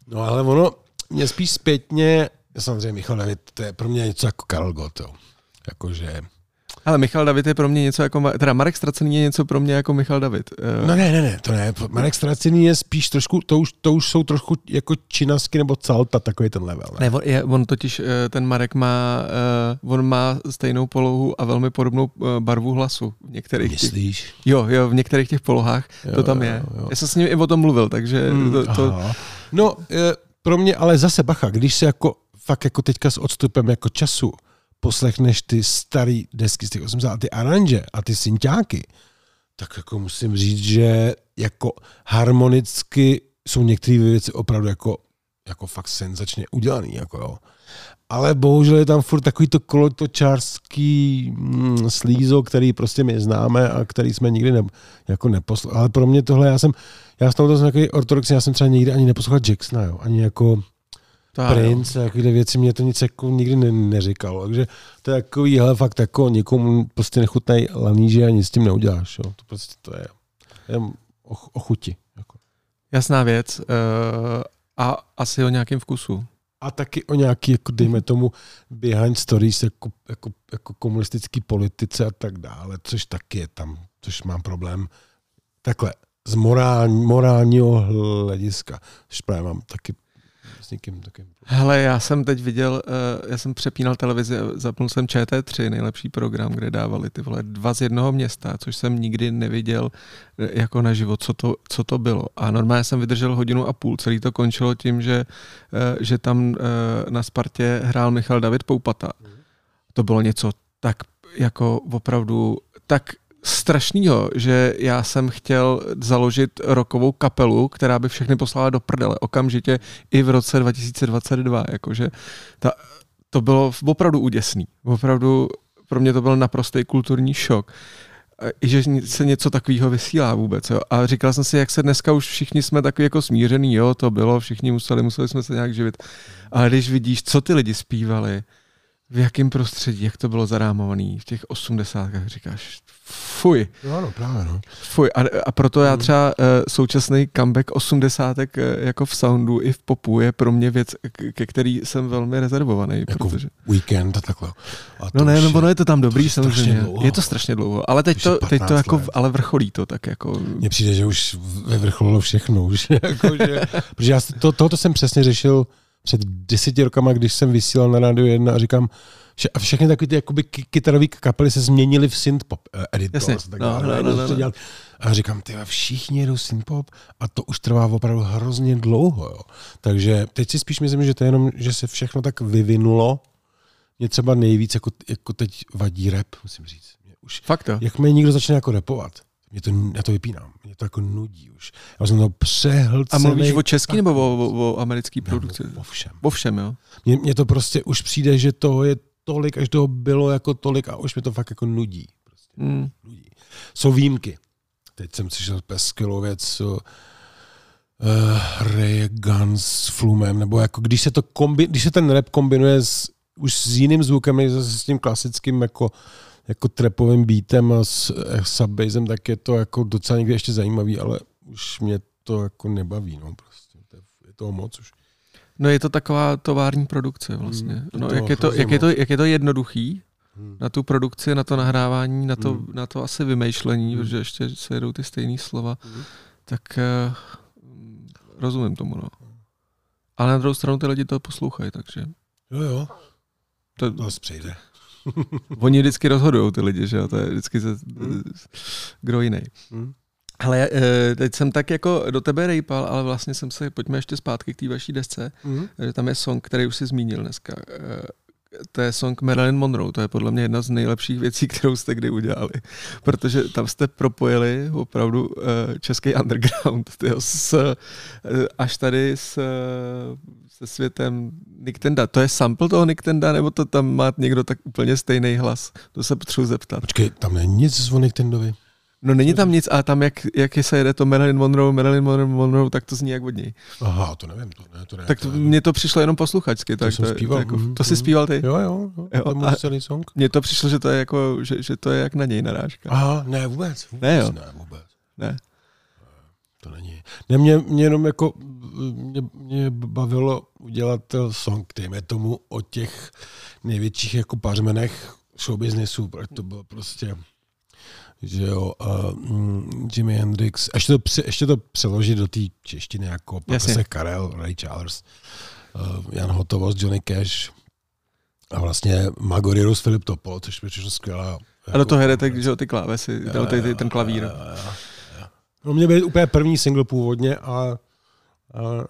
B: No ale ono, mě spíš zpětně, samozřejmě Michal David, to je pro mě něco jako Karel Gott, Jakože
A: ale Michal David je pro mě něco jako, teda Marek Stracený je něco pro mě jako Michal David.
B: Eh, no ne, ne, ne, to ne. Marek Stracený je spíš trošku, to už, to už jsou trošku jako činasky nebo calta, takový ten level.
A: Ne, ne on, je, on totiž, eh, ten Marek má, eh, on má stejnou polohu a velmi podobnou barvu hlasu. V některých
B: Myslíš?
A: Těch, jo, jo, v některých těch polohách jo, to tam je. Jo, jo. Já jsem s ním i o tom mluvil, takže hmm, to, to...
B: No, pro mě ale zase bacha, když se jako fakt jako teďka s odstupem jako času poslechneš ty staré desky z těch 80 ty aranže a ty synťáky, tak jako musím říct, že jako harmonicky jsou některé věci opravdu jako, jako fakt senzačně udělaný. Jako jo. Ale bohužel je tam furt takový to kolotočářský mm, slízo, který prostě my známe a který jsme nikdy ne, jako neposlouchali. Ale pro mě tohle, já jsem, já jsem to takový ortodoxní, já jsem třeba nikdy ani neposlouchal Jacksona, jo, ani jako ta, Prince, jakéhle věci mě to nic jako nikdy ne, neříkalo. Takže to je takový, hele, fakt jako někomu prostě nechutnej laníže a nic s tím neuděláš. Jo. To prostě to je, je o, o chuti. Jako.
A: Jasná věc. Uh, a asi o nějakém vkusu.
B: A taky o nějaký, jako dejme tomu, behind stories, jako, jako, jako komunistický politice a tak dále, což taky je tam, což mám problém. Takhle, z morální, morálního hlediska, což právě mám taky s někým takým.
A: Hele, já jsem teď viděl, uh, já jsem přepínal televizi, zapnul jsem ČT3, nejlepší program, kde dávali ty vole dva z jednoho města, což jsem nikdy neviděl uh, jako na život, co to, co to bylo. A normálně jsem vydržel hodinu a půl, celý to končilo tím, že, uh, že tam na Spartě hrál Michal David Poupata. To bylo něco tak jako opravdu tak strašnýho, že já jsem chtěl založit rokovou kapelu, která by všechny poslala do prdele okamžitě i v roce 2022. Jakože ta, to bylo opravdu úděsný. Opravdu pro mě to byl naprostý kulturní šok. I že se něco takového vysílá vůbec. Jo. A říkal jsem si, jak se dneska už všichni jsme takový jako smířený, jo, to bylo, všichni museli, museli jsme se nějak živit. Ale když vidíš, co ty lidi zpívali, v jakém prostředí, jak to bylo zarámovaný v těch osmdesátkách, říkáš, fuj.
B: No ano, právě no.
A: Fuj. A, a proto já třeba uh, současný comeback osmdesátek uh, jako v soundu i v popu je pro mě věc, k- ke který jsem velmi rezervovaný.
B: Jako
A: protože...
B: weekend a takhle. A
A: No ne, no ono je to tam dobrý
B: je strašně
A: samozřejmě.
B: dlouho.
A: Je to strašně dlouho, ale teď to, teď to
B: 15
A: jako,
B: let.
A: ale vrcholí to tak jako...
B: Mně přijde, že už vyvrcholilo všechno. Už, jako, že, (laughs) protože já to, tohoto jsem přesně řešil před deseti rokama, když jsem vysílal na Radio 1 a říkám, že a všechny takové ty jakoby ky- kytarové kapely se změnily v synthpop uh, editors.
A: Jasně.
B: a tak
A: No, no, no, no,
B: začali
A: no.
B: dělat- A říkám, ty všichni jedou synthpop a to už trvá opravdu hrozně dlouho. Jo. Takže teď si spíš myslím, že to je jenom, že se všechno tak vyvinulo. Mě třeba nejvíc jako, jako teď vadí rap, musím říct. Mě už
A: Fakt to.
B: jak mě někdo začne jako repovat, mě to, já to vypínám, mě to jako nudí už. Já jsem to přehlcený.
A: A mluvíš o český nebo o, o, o americký produkci?
B: O všem.
A: O všem, jo.
B: Mně, mně to prostě už přijde, že toho je tolik, až toho bylo jako tolik a už mě to fakt jako nudí. Prostě
A: Hmm.
B: nudí. Jsou výjimky. Teď jsem slyšel skvělou věc uh, Ray Guns s Flumem, nebo jako když se, to kombi, když se ten rap kombinuje s, už s jiným zvukem, než s tím klasickým jako, jako trapovým beatem a s eh, subbasem, tak je to jako docela někdy ještě zajímavý, ale už mě to jako nebaví. No, prostě. To je, je toho moc už.
A: No je to taková tovární produkce vlastně.
B: Hmm,
A: No,
B: to
A: jak, je to, jak, je to, jak je to jednoduchý
B: Hmm.
A: na tu produkci, na to nahrávání, na to,
B: Hmm.
A: na to asi vymýšlení,
B: Hmm.
A: protože ještě se jedou ty stejné slova,
B: Hmm.
A: tak uh, rozumím tomu. No. Ale na druhou stranu ty lidi to poslouchají, takže
B: Jo, jo,
A: to,
B: to přejde. (laughs)
A: oni vždycky rozhodují ty lidi, že jo, to je vždycky se, kdo jiný.
B: Hmm.
A: Ale eh, teď jsem tak jako do tebe rejpal, ale vlastně jsem se, pojďme ještě zpátky k té vaší desce,
B: Hmm.
A: že tam je song, který už jsi zmínil dneska. To je song Marilyn Monroe, to je podle mě jedna z nejlepších věcí, kterou jste kdy udělali. Protože tam jste propojili opravdu eh, český underground (laughs) tyjo, s, eh, až tady s, eh, se světem Nick Tenda. To je sample toho Nick Tenda, nebo to tam má někdo tak úplně stejný hlas? To se potřebuji zeptat.
B: Počkej, tam není nic z Vonik Tendovi.
A: No není tam nic, ale tam jak, jak se jede to Marilyn Monroe, Marilyn Monroe, Monroe, tak to zní jak od něj.
B: Aha, to nevím, to ne, to ne.
A: Tak to, mně to přišlo jenom posluchačsky. Tak
B: jsem
A: to,
B: zpíval,
A: To, jako,
B: mhm,
A: to jsi
B: mhm.
A: zpíval ty?
B: Jo, jo, jo,
A: Jo,
B: to je
A: a-
B: celý song.
A: Mně to přišlo, že to je jako, že, že to je jak na něj narážka.
B: Aha, ne, vůbec. vůbec
A: Ne, jo.
B: Ne, vůbec.
A: Ne.
B: To není. Ne, mě, mě jenom jako, mě, mě bavilo udělat ten song, dejme tomu, o těch největších jako pařmenech showbiznesu, protože to bylo prostě, že jo, uh, Jimi Hendrix, ještě to, ještě to přeložit do té češtiny, jako profesor Karel, Ray Charles, uh, Jan Hotovost, Johnny Cash a vlastně Magorirus Filip Topol, což mi přišlo skvělá.
A: A do toho jedete, že jo, ty klávesy, nebo ty, ty, ten klavír.
B: No mě byl úplně první single původně a, a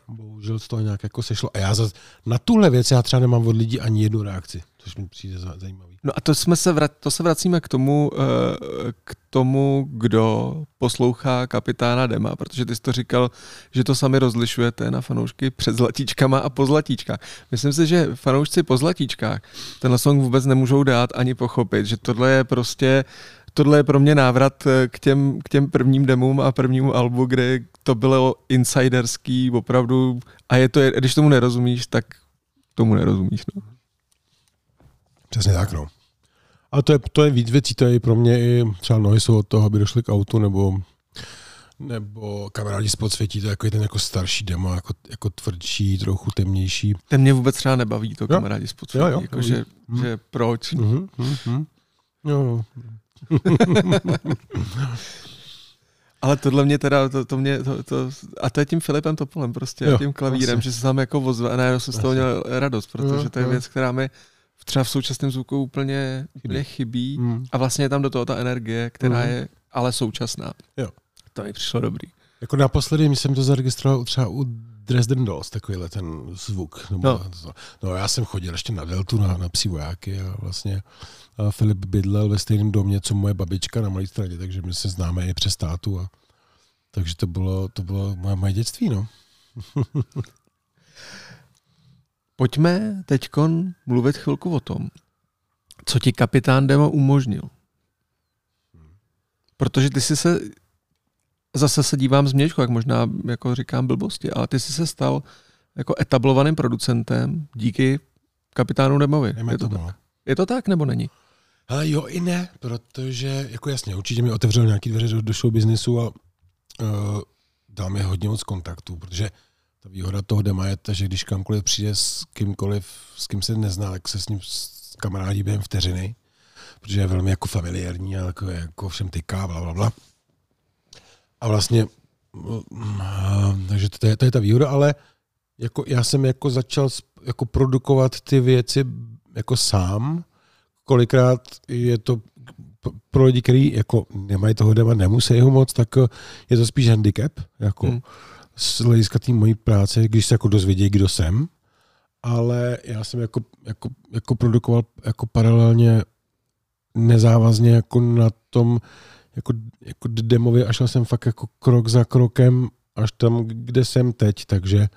B: bohužel z toho nějak jako sešlo. A já za, na tuhle věc já třeba nemám od lidí ani jednu reakci, což mi přijde za, zajímavý.
A: No a to, jsme se vrat, to se vracíme k tomu, eh, k tomu, kdo poslouchá kapitána Dema, protože ty jsi to říkal, že to sami rozlišujete na fanoušky před zlatíčkama a po zlatíčkách. Myslím si, že fanoušci po zlatíčkách tenhle song vůbec nemůžou dát ani pochopit, že tohle je prostě tohle je pro mě návrat eh, k těm, k těm prvním demům a prvnímu albu, kde to bylo insiderský opravdu a je to, když tomu nerozumíš, tak tomu nerozumíš. No.
B: Přesně tak, no. Ale to je, to je víc věcí, to je pro mě i třeba nohy jsou od toho, aby došli k autu, nebo nebo kamarádi z podsvětí, to je jako ten jako starší demo, jako, jako tvrdší, trochu temnější.
A: Ten mě vůbec třeba nebaví, to kamarádi z
B: Jo, jo.
A: jako, že,
B: Mhm.
A: že proč?
B: Mhm, mhm. Jo, jo. (laughs)
A: Ale tohle mě teda, to, to mě, to, to, a to je tím Filipem Topolem prostě,
B: Jo,
A: tím klavírem,
B: asi.
A: že se tam jako vozve a najednou jsem z toho měl radost, protože
B: Jo,
A: to je
B: jo.
A: věc, která mi třeba v současném zvuku úplně, úplně chybí
B: Mm.
A: a vlastně je tam do toho ta energie, která
B: Mhm.
A: je ale současná.
B: Jo.
A: To mi přišlo dobrý.
B: Jako naposledy jsem to zaregistroval třeba u Dresden Dolls, takovýhle ten zvuk. Nebo
A: No.
B: no. no já jsem chodil ještě na Deltu, na, na psí vojáky a vlastně a Filip bydlel ve stejném domě, co moje babička na Malé stradě, takže my se známe i přes tátu. A, takže to bylo, to bylo moje, moje dětství, no. (laughs)
A: Pojďme teď mluvit chvilku o tom, co ti kapitán Demo umožnil. Protože ty jsi se, zase se dívám změšku, jak možná jako říkám blbosti, ale ty jsi se stal jako etablovaným producentem díky kapitánu Demovi. Je to
B: tomu,
A: tak?
B: no.
A: Je to tak nebo není?
B: Ale jo i ne, protože jako jasně, určitě mi otevřel nějaký dveře do, do show businessu a uh, dal mi hodně moc kontaktů, protože ta výhoda toho dema je že když kamkoliv přijde s kýmkoliv, s kým se nezná, tak se s ním kamarádí během vteřiny, protože je velmi jako familiární a jako, jako všem tyká, bla, bla, bla. A vlastně, mm, takže to je, to je ta výhoda, ale jako já jsem jako začal jako produkovat ty věci jako sám, kolikrát je to pro lidi, kteří jako nemají toho dema, nemusí ho moc, tak je to spíš handicap, jako hmm. Z hlediska té mojí práce, když se jako dozvědí, kdo jsem, ale já jsem jako, jako, jako produkoval jako paralelně nezávazně jako na tom jako, jako demově a šel jsem fakt jako krok za krokem až tam, kde jsem teď, takže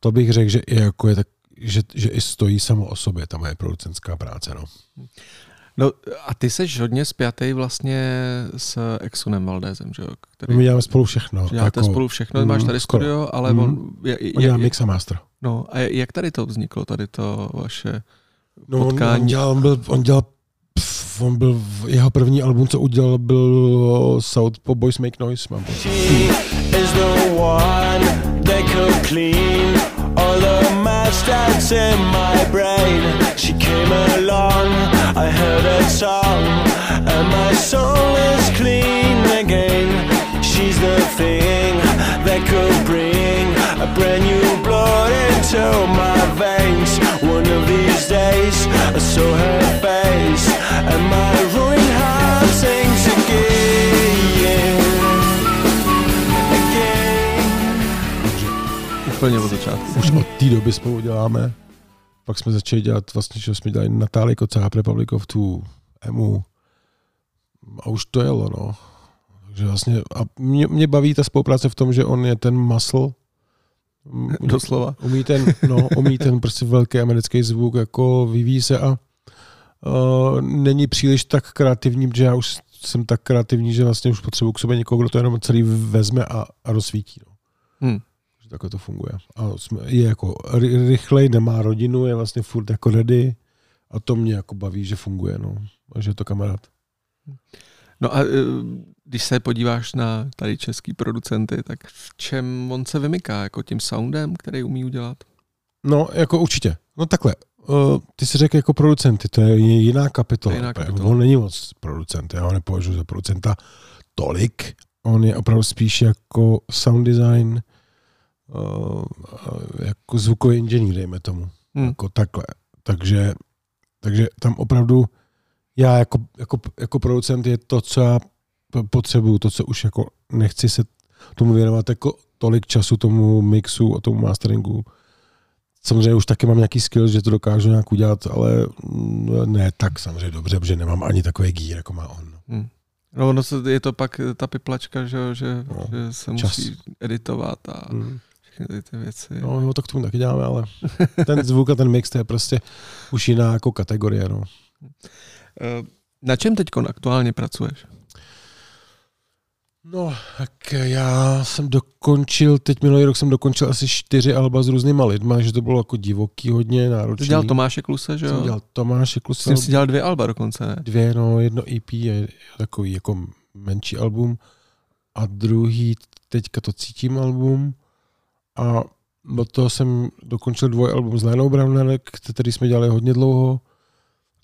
B: to bych řekl, že i jako je tak, že, že i stojí samo o sobě ta moje producentská práce. No.
A: No a ty seš hodně spjatý vlastně s Exonem Valdezem, že jo?
B: Který, My děláme spolu všechno.
A: Děláte jako, spolu všechno, mm, máš tady studio, ale mm, on...
B: Je, je, on dělá mix a master.
A: No a jak tady to vzniklo, tady to vaše
B: no, potkání? On, on, dělal, on, byl, on dělal pff, on byl, jeho první album, co udělal, byl South po Boys Make Noise, mám pocit. Mess that's in my brain. She came along, I heard her song, and my soul is clean again. She's the thing that could bring a brand new blood into my veins. One of these days, I saw her
A: Úplně od začátku.
B: Už od té doby spolu děláme. Pak jsme začali dělat vlastně, že jsme dělali Natálie Kocáb, Republic of Two, Emu. A už to jelo, no. Takže vlastně, a mě, mě baví ta spolupráce v tom, že on je ten muscle, (laughs)
A: Doslova.
B: Umí ten, no, umí ten prostě velký americký zvuk, jako vyvíjí se a uh, není příliš tak kreativní, protože já už jsem tak kreativní, že vlastně už potřebuji k sobě někoho, kdo to jenom celý vezme a, a rozsvítí. No. Hmm. Takhle to funguje. A jsme, je jako rychlej, nemá rodinu, je vlastně furt jako ready a to mě jako baví, že funguje, no. A že je to kamarád.
A: No a e, když se podíváš na tady český producenty, tak v čem on se vymyká? Jako tím soundem, který umí udělat?
B: No, jako určitě. No takhle, uh, ty si řekl jako producenty, to je jiná kapitola. Je
A: jiná kapitola.
B: On není moc producent, já ho nepovažuji za producenta tolik. On je opravdu spíš jako sound design, jako zvukový inženýr, dejme tomu. Hmm. Jako takhle. Takže, takže tam opravdu já jako, jako, jako producent je to, co já potřebuju, to, co už jako nechci se tomu věnovat jako tolik času tomu mixu a tomu masteringu. Samozřejmě už taky mám nějaký skill, že to dokážu nějak udělat, ale mm, ne tak samozřejmě dobře, protože nemám ani takový gír, jako má on.
A: Hmm. No, no je to pak ta piplačka, že, že, no, že se čas. musí editovat a hmm. Všechny ty věci.
B: No, no, tak tomu taky děláme, ale (laughs) ten zvuk a ten mix, to je prostě už jiná jako kategorie. No.
A: Na čem teď aktuálně pracuješ?
B: No, tak já jsem dokončil, teď minulý rok jsem dokončil asi čtyři alba s různýma lidma, že to bylo jako divoký, hodně náročný. To
A: dělal Tomáše Kluse, že jo?
B: Jsem dělal Tomáše Kluse.
A: Jsem si dělal dvě alba dokonce, ne?
B: Dvě, no, jedno EP je takový jako menší album a druhý, teďka to cítím album a do toho jsem dokončil album s Lenou Browner, který jsme dělali hodně dlouho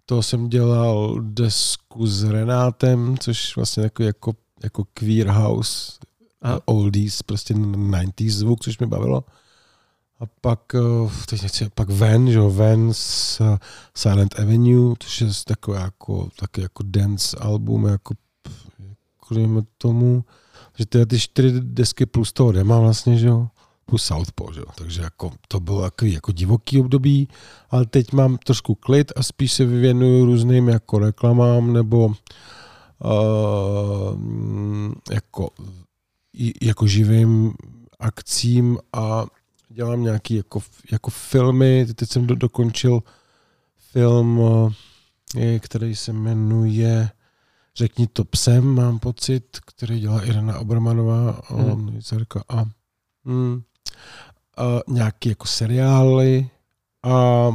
B: to jsem dělal desku s Renátem, což vlastně jako, jako, jako queer house, Aha. oldies, prostě 90s zvuk, což mě bavilo. A pak, eh, teď nechci, pak Van, že jo, Van s uh, Silent Avenue, což je takové jako, taky jako dance album, jako, jako tomu, že ty, ty čtyři desky plus toho dema vlastně, že jo, plus Southpaw, že? takže jako, to bylo takový jako divoký období, ale teď mám trošku klid a spíš se věnuju různým jako reklamám nebo uh, jako, jako živým akcím a dělám nějaký jako, jako filmy. Teď jsem do, dokončil film, který se jmenuje Řekni to psem, mám pocit, který dělá Irena Obermanová hmm. a hmm, uh, nějaký jako seriály a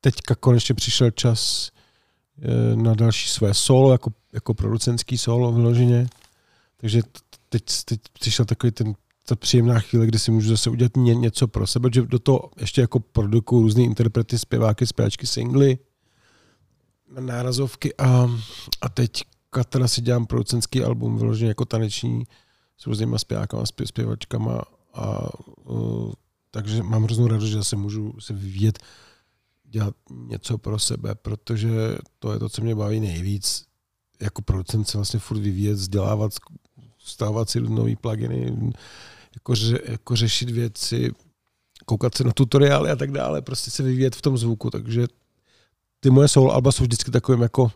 B: teďka konečně přišel čas eh, na další své solo, jako, jako producentský solo vyloženě. Takže teď, teď přišel takový ten ta příjemná chvíle, kdy si můžu zase udělat ně, něco pro sebe, že do toho ještě jako produkuju různý interprety, zpěváky, zpěvačky, singly, nárazovky a, a teď teda si dělám producentský album vyloženě jako taneční s různýma zpěvákama, zpěv, zpěvačkama a uh, takže mám hroznou radost, že zase můžu se vyvíjet, dělat něco pro sebe, protože to je to, co mě baví nejvíc. Jako producent se vlastně furt vyvíjet, vzdělávat, stávat si nový pluginy, jako, ře, jako řešit věci, koukat se na tutoriály a tak dále, prostě se vyvíjet v tom zvuku, takže ty moje soul alba jsou vždycky takovým jako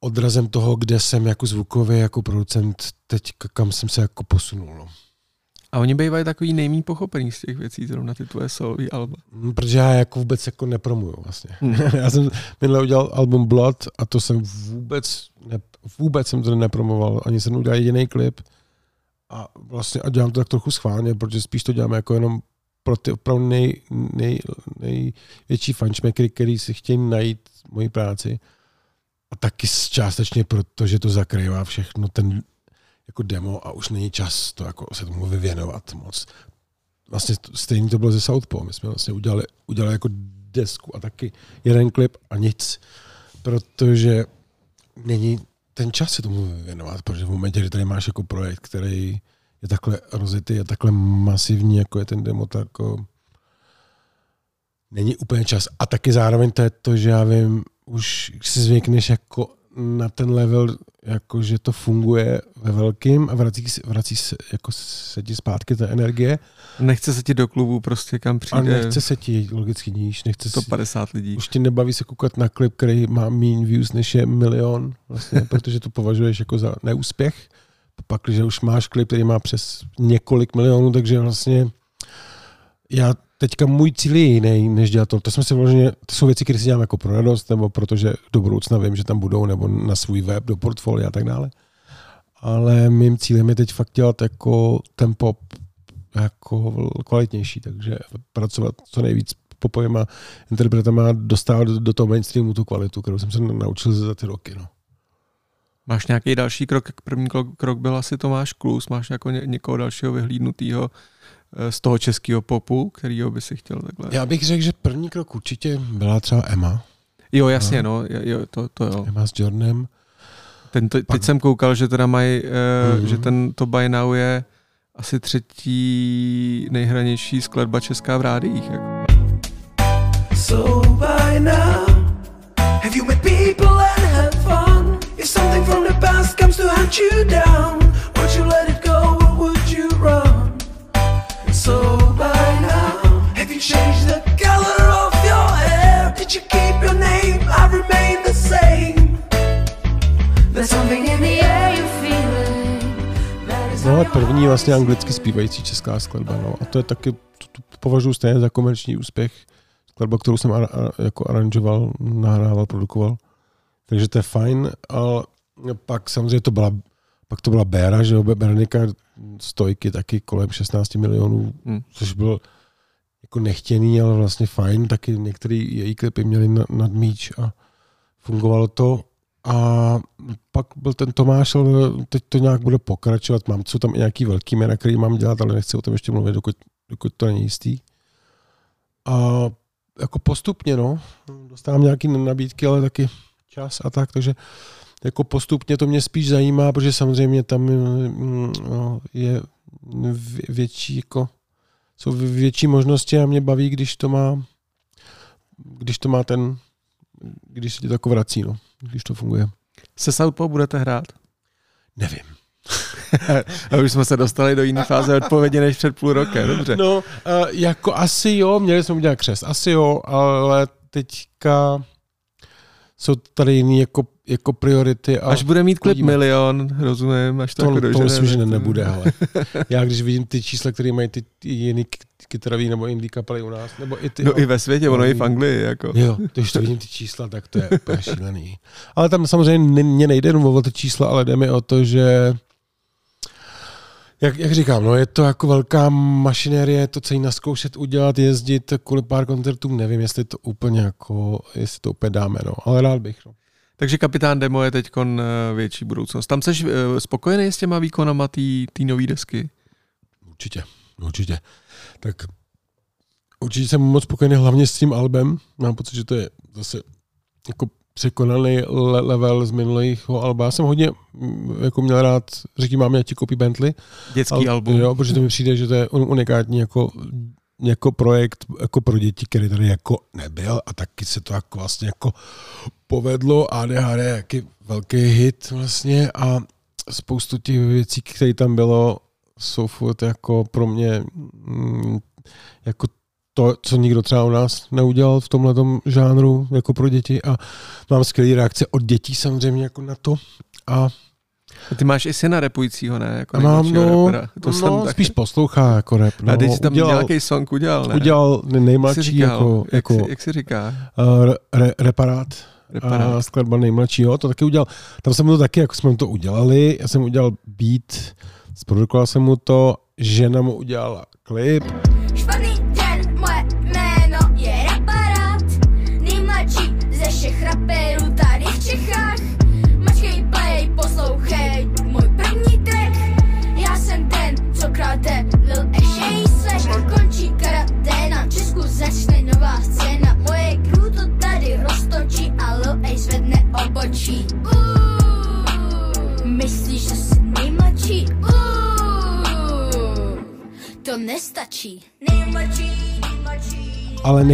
B: odrazem toho, kde jsem jako zvukový, jako producent, teď kam jsem se jako posunul. No.
A: A oni bývají takový nejmí pochopený z těch věcí, na ty tvoje solový alba.
B: Mm, protože já jako vůbec jako nepromuju vlastně. Hmm. (laughs) já jsem minule udělal album Blood a to jsem vůbec, ne, vůbec jsem to nepromoval, ani jsem udělal jediný klip a vlastně a dělám to tak trochu schválně, protože spíš to dělám jako jenom pro ty opravdu nej, nej, největší fančmekry, který si chtějí najít moji práci. A taky částečně proto, že to zakrývá všechno ten jako demo a už není čas to jako se tomu vyvěnovat moc. Vlastně stejně to bylo ze Southpaw. My jsme vlastně udělali, udělali jako desku a taky jeden klip a nic, protože není ten čas se tomu věnovat, protože v momentě, kdy tady máš jako projekt, který je takhle rozjetý a takhle masivní, jako je ten demo, tak jako není úplně čas. A taky zároveň to je to, že já vím, už si zvykneš jako na ten level, jako že to funguje ve velkým a vrací, vrací se, jako se ti zpátky ta energie.
A: Nechce se ti do klubu prostě kam přijde.
B: A nechce se ti logicky níž. Nechce
A: 150 si, lidí.
B: Už ti nebaví se koukat na klip, který má méně views než je milion, vlastně, (laughs) protože to považuješ jako za neúspěch. Pak, když už máš klip, který má přes několik milionů, takže vlastně já teďka můj cíl je jiný, než dělat to. To, jsme si vloženě, to jsou věci, které si dělám jako pro radost, nebo protože do budoucna vím, že tam budou, nebo na svůj web, do portfolia a tak dále. Ale mým cílem je teď fakt dělat jako ten pop jako kvalitnější, takže pracovat co nejvíc popovýma interpretama, dostávat do toho mainstreamu tu kvalitu, kterou jsem se naučil za ty roky. No.
A: Máš nějaký další krok? První krok, byl asi Tomáš Klus. Máš jako ně, někoho dalšího vyhlídnutého z toho českého popu, kterýho by si chtěl takhle?
B: Já bych řekl, že první krok určitě byla třeba Emma.
A: Jo, jasně, no, jo, to, to jo.
B: Emma s Jordanem.
A: Ten, to, teď jsem koukal, že teda mají, mm-hmm. že ten to by now je asi třetí nejhranější skladba česká v rádiích. Jako. So by now, have you met people and had fun? If something from the past comes to hunt you down, první vlastně anglicky zpívající česká skladba, no. A to je taky, to, to považuji stejně za komerční úspěch. Skladba, kterou jsem ar, ar, jako aranžoval, nahrával, produkoval. Takže to je fajn, ale pak samozřejmě to byla, pak to byla Béra, že jo, Berenika stojky taky kolem 16 milionů, hmm. což byl jako nechtěný, ale vlastně fajn, taky některé její klipy měly nad míč a fungovalo to. A pak byl ten Tomáš, ale teď to nějak bude pokračovat. Mám co tam i nějaký velký jména, který mám dělat, ale nechci o tom ještě mluvit, dokud, dokud to není jistý. A jako postupně, no, dostávám nějaké nabídky, ale taky čas a tak, takže jako postupně to mě spíš zajímá, protože samozřejmě tam mm, no, je větší, jako, jsou větší možnosti a mě baví, když to má, když to má ten, když se ti to jako vrací, no, když to funguje. Se Southpaw budete hrát?
B: Nevím. (laughs)
A: a už jsme se dostali do jiné fáze odpovědi než před půl rokem, dobře.
B: No, uh, jako asi jo, měli jsme udělat křest, asi jo, ale teďka jsou tady jiný jako, jako priority. A
A: až bude mít klip milion, rozumím, až to,
B: to jako To myslím, že ne, nebude, ale já když vidím ty čísla, které mají ty, ty jiný kytarový nebo indie kapely u nás, nebo i ty...
A: No jo, i ve světě, ono i v Anglii, jako.
B: Jo, když to vidím ty čísla, tak to je úplně šílený. Ale tam samozřejmě mě nejde jenom o ty čísla, ale jde mi o to, že jak, jak říkám, no je to jako velká mašinérie, to celý naskoušet, udělat, jezdit kvůli pár koncertů, nevím, jestli to úplně jako, jestli to úplně dáme, no, ale rád bych, no.
A: Takže kapitán Demo je teď větší budoucnost. Tam jsi spokojený s těma výkonama té nové desky?
B: Určitě, určitě. Tak určitě jsem moc spokojený hlavně s tím albem. Mám pocit, že to je zase jako překonaný level z minulého alba. Já jsem hodně mm, jako měl rád, řekni mám, já ti koupí Bentley.
A: Dětský Al, album.
B: Jo, protože to mi přijde, že to je unikátní jako, jako projekt jako pro děti, který tady jako nebyl a taky se to jako vlastně jako povedlo. ADHD je jaký velký hit vlastně a spoustu těch věcí, které tam bylo, jsou furt jako pro mě mm, jako to, co nikdo třeba u nás neudělal v tomhle žánru jako pro děti a mám skvělé reakce od dětí samozřejmě jako na to a
A: a ty máš i syna repujícího, ne? Jako
B: mám, no, To no, jsem spíš tak... poslouchá jako rap. No.
A: A teď tam udělal, nějaký song udělal, ne?
B: Udělal nejmladší jak říkal, jako...
A: Jak,
B: jako
A: si, jak si říká?
B: Uh, re, reparát. Reparát. A skladba nejmladšího, to taky udělal. Tam jsem to taky, jako jsme to udělali, já jsem udělal beat, zprodukoval jsem mu to, žena mu udělala klip.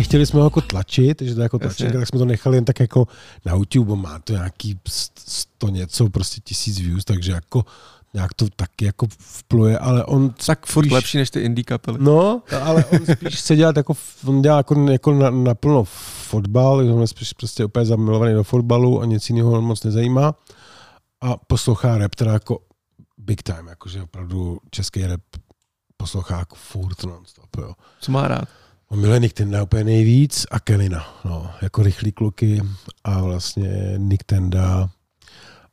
A: Nechtěli jsme ho jako tlačit, že to jako tlačenka, tak jsme to nechali jen tak jako na YouTube, má to nějaký sto něco, prostě tisíc views, takže jako nějak to taky jako vpluje, ale on Tak furt lepší než ty indie kapely.
B: No, ale on spíš se dělá jako, on dělá jako, jako na, naplno fotbal, on je spíš prostě úplně zamilovaný do fotbalu a nic jiného moc nezajímá a poslouchá rap teda jako big time, jakože opravdu český rap poslouchá jako furt non-stop, jo.
A: Co má rád?
B: Miluje Nick Tenda úplně nejvíc a Kelina, no, jako rychlý kluky a vlastně Nick Tenda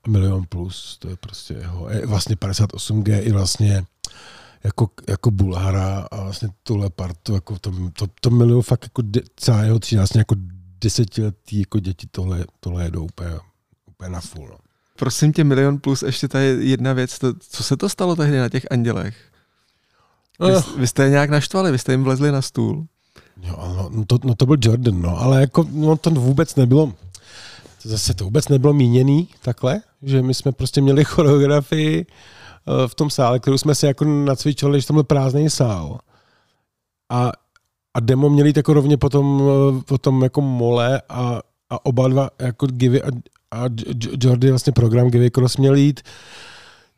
B: milion plus, to je prostě jeho, je vlastně 58G i vlastně jako, jako Bulhara a vlastně tuhle partu, jako to, to, to miluju fakt jako de, celá jeho třída, vlastně jako desetiletí jako děti tohle, tohle jedou úplně, úplně na full. No.
A: Prosím tě, milion plus, ještě tady jedna věc, to, co se to stalo tehdy na těch andělech? Vy, uh. vy jste je nějak naštvali, vy jste jim vlezli na stůl.
B: Jo, no, to, no to byl Jordan, no, ale jako no, to vůbec nebylo, zase to vůbec nebylo míněný takhle, že my jsme prostě měli (laughs) choreografii eh, v tom sále, kterou jsme si jako nacvičovali, že tam byl prázdný sál. A, a demo měli jako rovně potom, eh, potom jako mole a, a oba dva jako Givy a, a Jordy vlastně program Givy Cross měl jít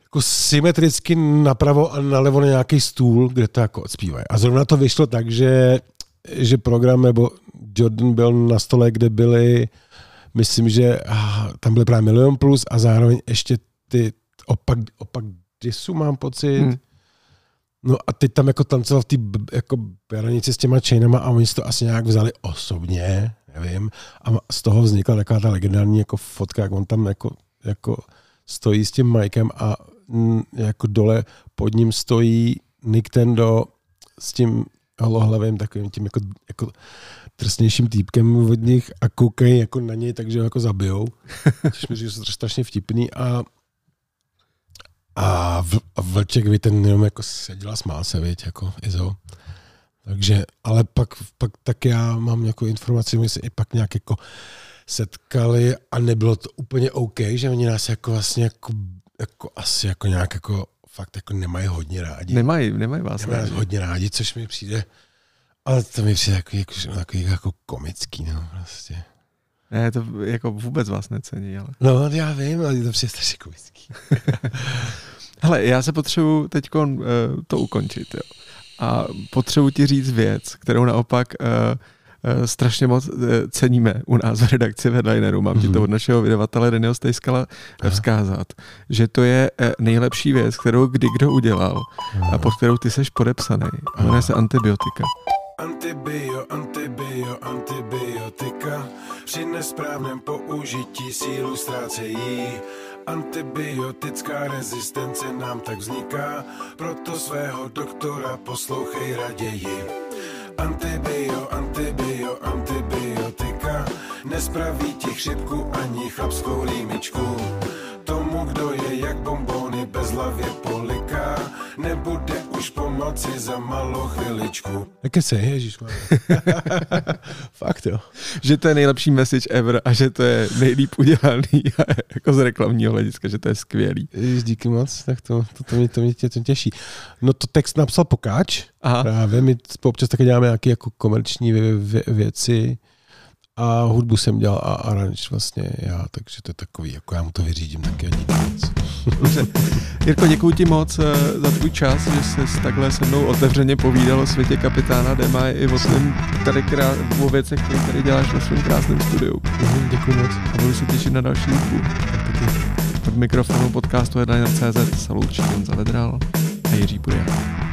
B: jako symetricky napravo a nalevo na nějaký stůl, kde to jako odspívají. A zrovna to vyšlo tak, že, že program nebo Jordan byl na stole, kde byly myslím, že ah, tam byly právě Milion Plus a zároveň ještě ty opak, opak disu mám pocit. Hmm. No a teď tam jako tancoval v té jako beranici s těma chainama a oni si to asi nějak vzali osobně, nevím. A z toho vznikla taková ta legendární jako fotka, jak on tam jako, jako stojí s tím Mikem a m, jako dole pod ním stojí Nintendo s tím holohlavým takovým tím jako, jako drsnějším týpkem od nich a koukají jako na něj, takže ho jako zabijou. (laughs) Což mi že jsou strašně vtipný a a, v, a Vlček, vy ten jenom jako seděl a smál se, viď, jako Izo. Takže, ale pak, pak tak já mám nějakou informaci, my se i pak nějak jako setkali a nebylo to úplně OK, že oni nás jako vlastně jako, jako asi jako nějak jako fakt jako nemají hodně rádi.
A: Nemají, nemají vás
B: nemají rádi. hodně rádi, což mi přijde ale to mi přijde takový, jako, takový jako komický, no, prostě.
A: Ne, to jako vůbec vás necení, ale...
B: No, já vím, ale to přijde strašně komický. (laughs)
A: Hele, já se potřebuji teď uh, to ukončit, jo. A potřebuji ti říct věc, kterou naopak uh, strašně moc uh, ceníme u nás v redakci Headlineru. Mám mm-hmm. ti to mhm. od našeho vydavatele Daniel Stejskala vzkázat, že to je uh, nejlepší věc, kterou kdy kdo udělal a pod kterou ty seš podepsaný. Jmenuje se antibiotika. Antibio, antibio, antibiotika Při nesprávném použití sílu ztrácejí Antibiotická rezistence nám tak vzniká Proto svého doktora poslouchej raději Antibio, antibio, antibiotika
C: nespraví ti chřipku ani chlapskou rýmičku. Tomu, kdo je jak bombony bez hlavě poliká, nebude už pomoci za malou chviličku.
B: Jaké se, ježíš (laughs)
A: Fakt jo. Že to je nejlepší message ever a že to je nejlíp udělaný (laughs) jako z reklamního hlediska, že to je skvělý.
B: Ježíš, díky moc, tak to, to, to, mě, to mě tě to těší. No to text napsal Pokáč, Aha. právě my občas také děláme nějaké jako komerční vě, vě, věci, a hudbu jsem dělal a aranž vlastně já, takže to je takový, jako já mu to vyřídím taky a díky moc.
A: Dobře. Jirko, děkuji ti moc eh, za tvůj čas, že jsi takhle se mnou otevřeně povídal o světě kapitána Dema i o svém tady krá... o věcech, které tady děláš ve svém krásném studiu.
B: Mhm, děkuji moc.
A: A budu se těšit na další hudbu. Od mikrofonu podcastu Headliner.cz se loučí Honza Vedral a Jiří Burian.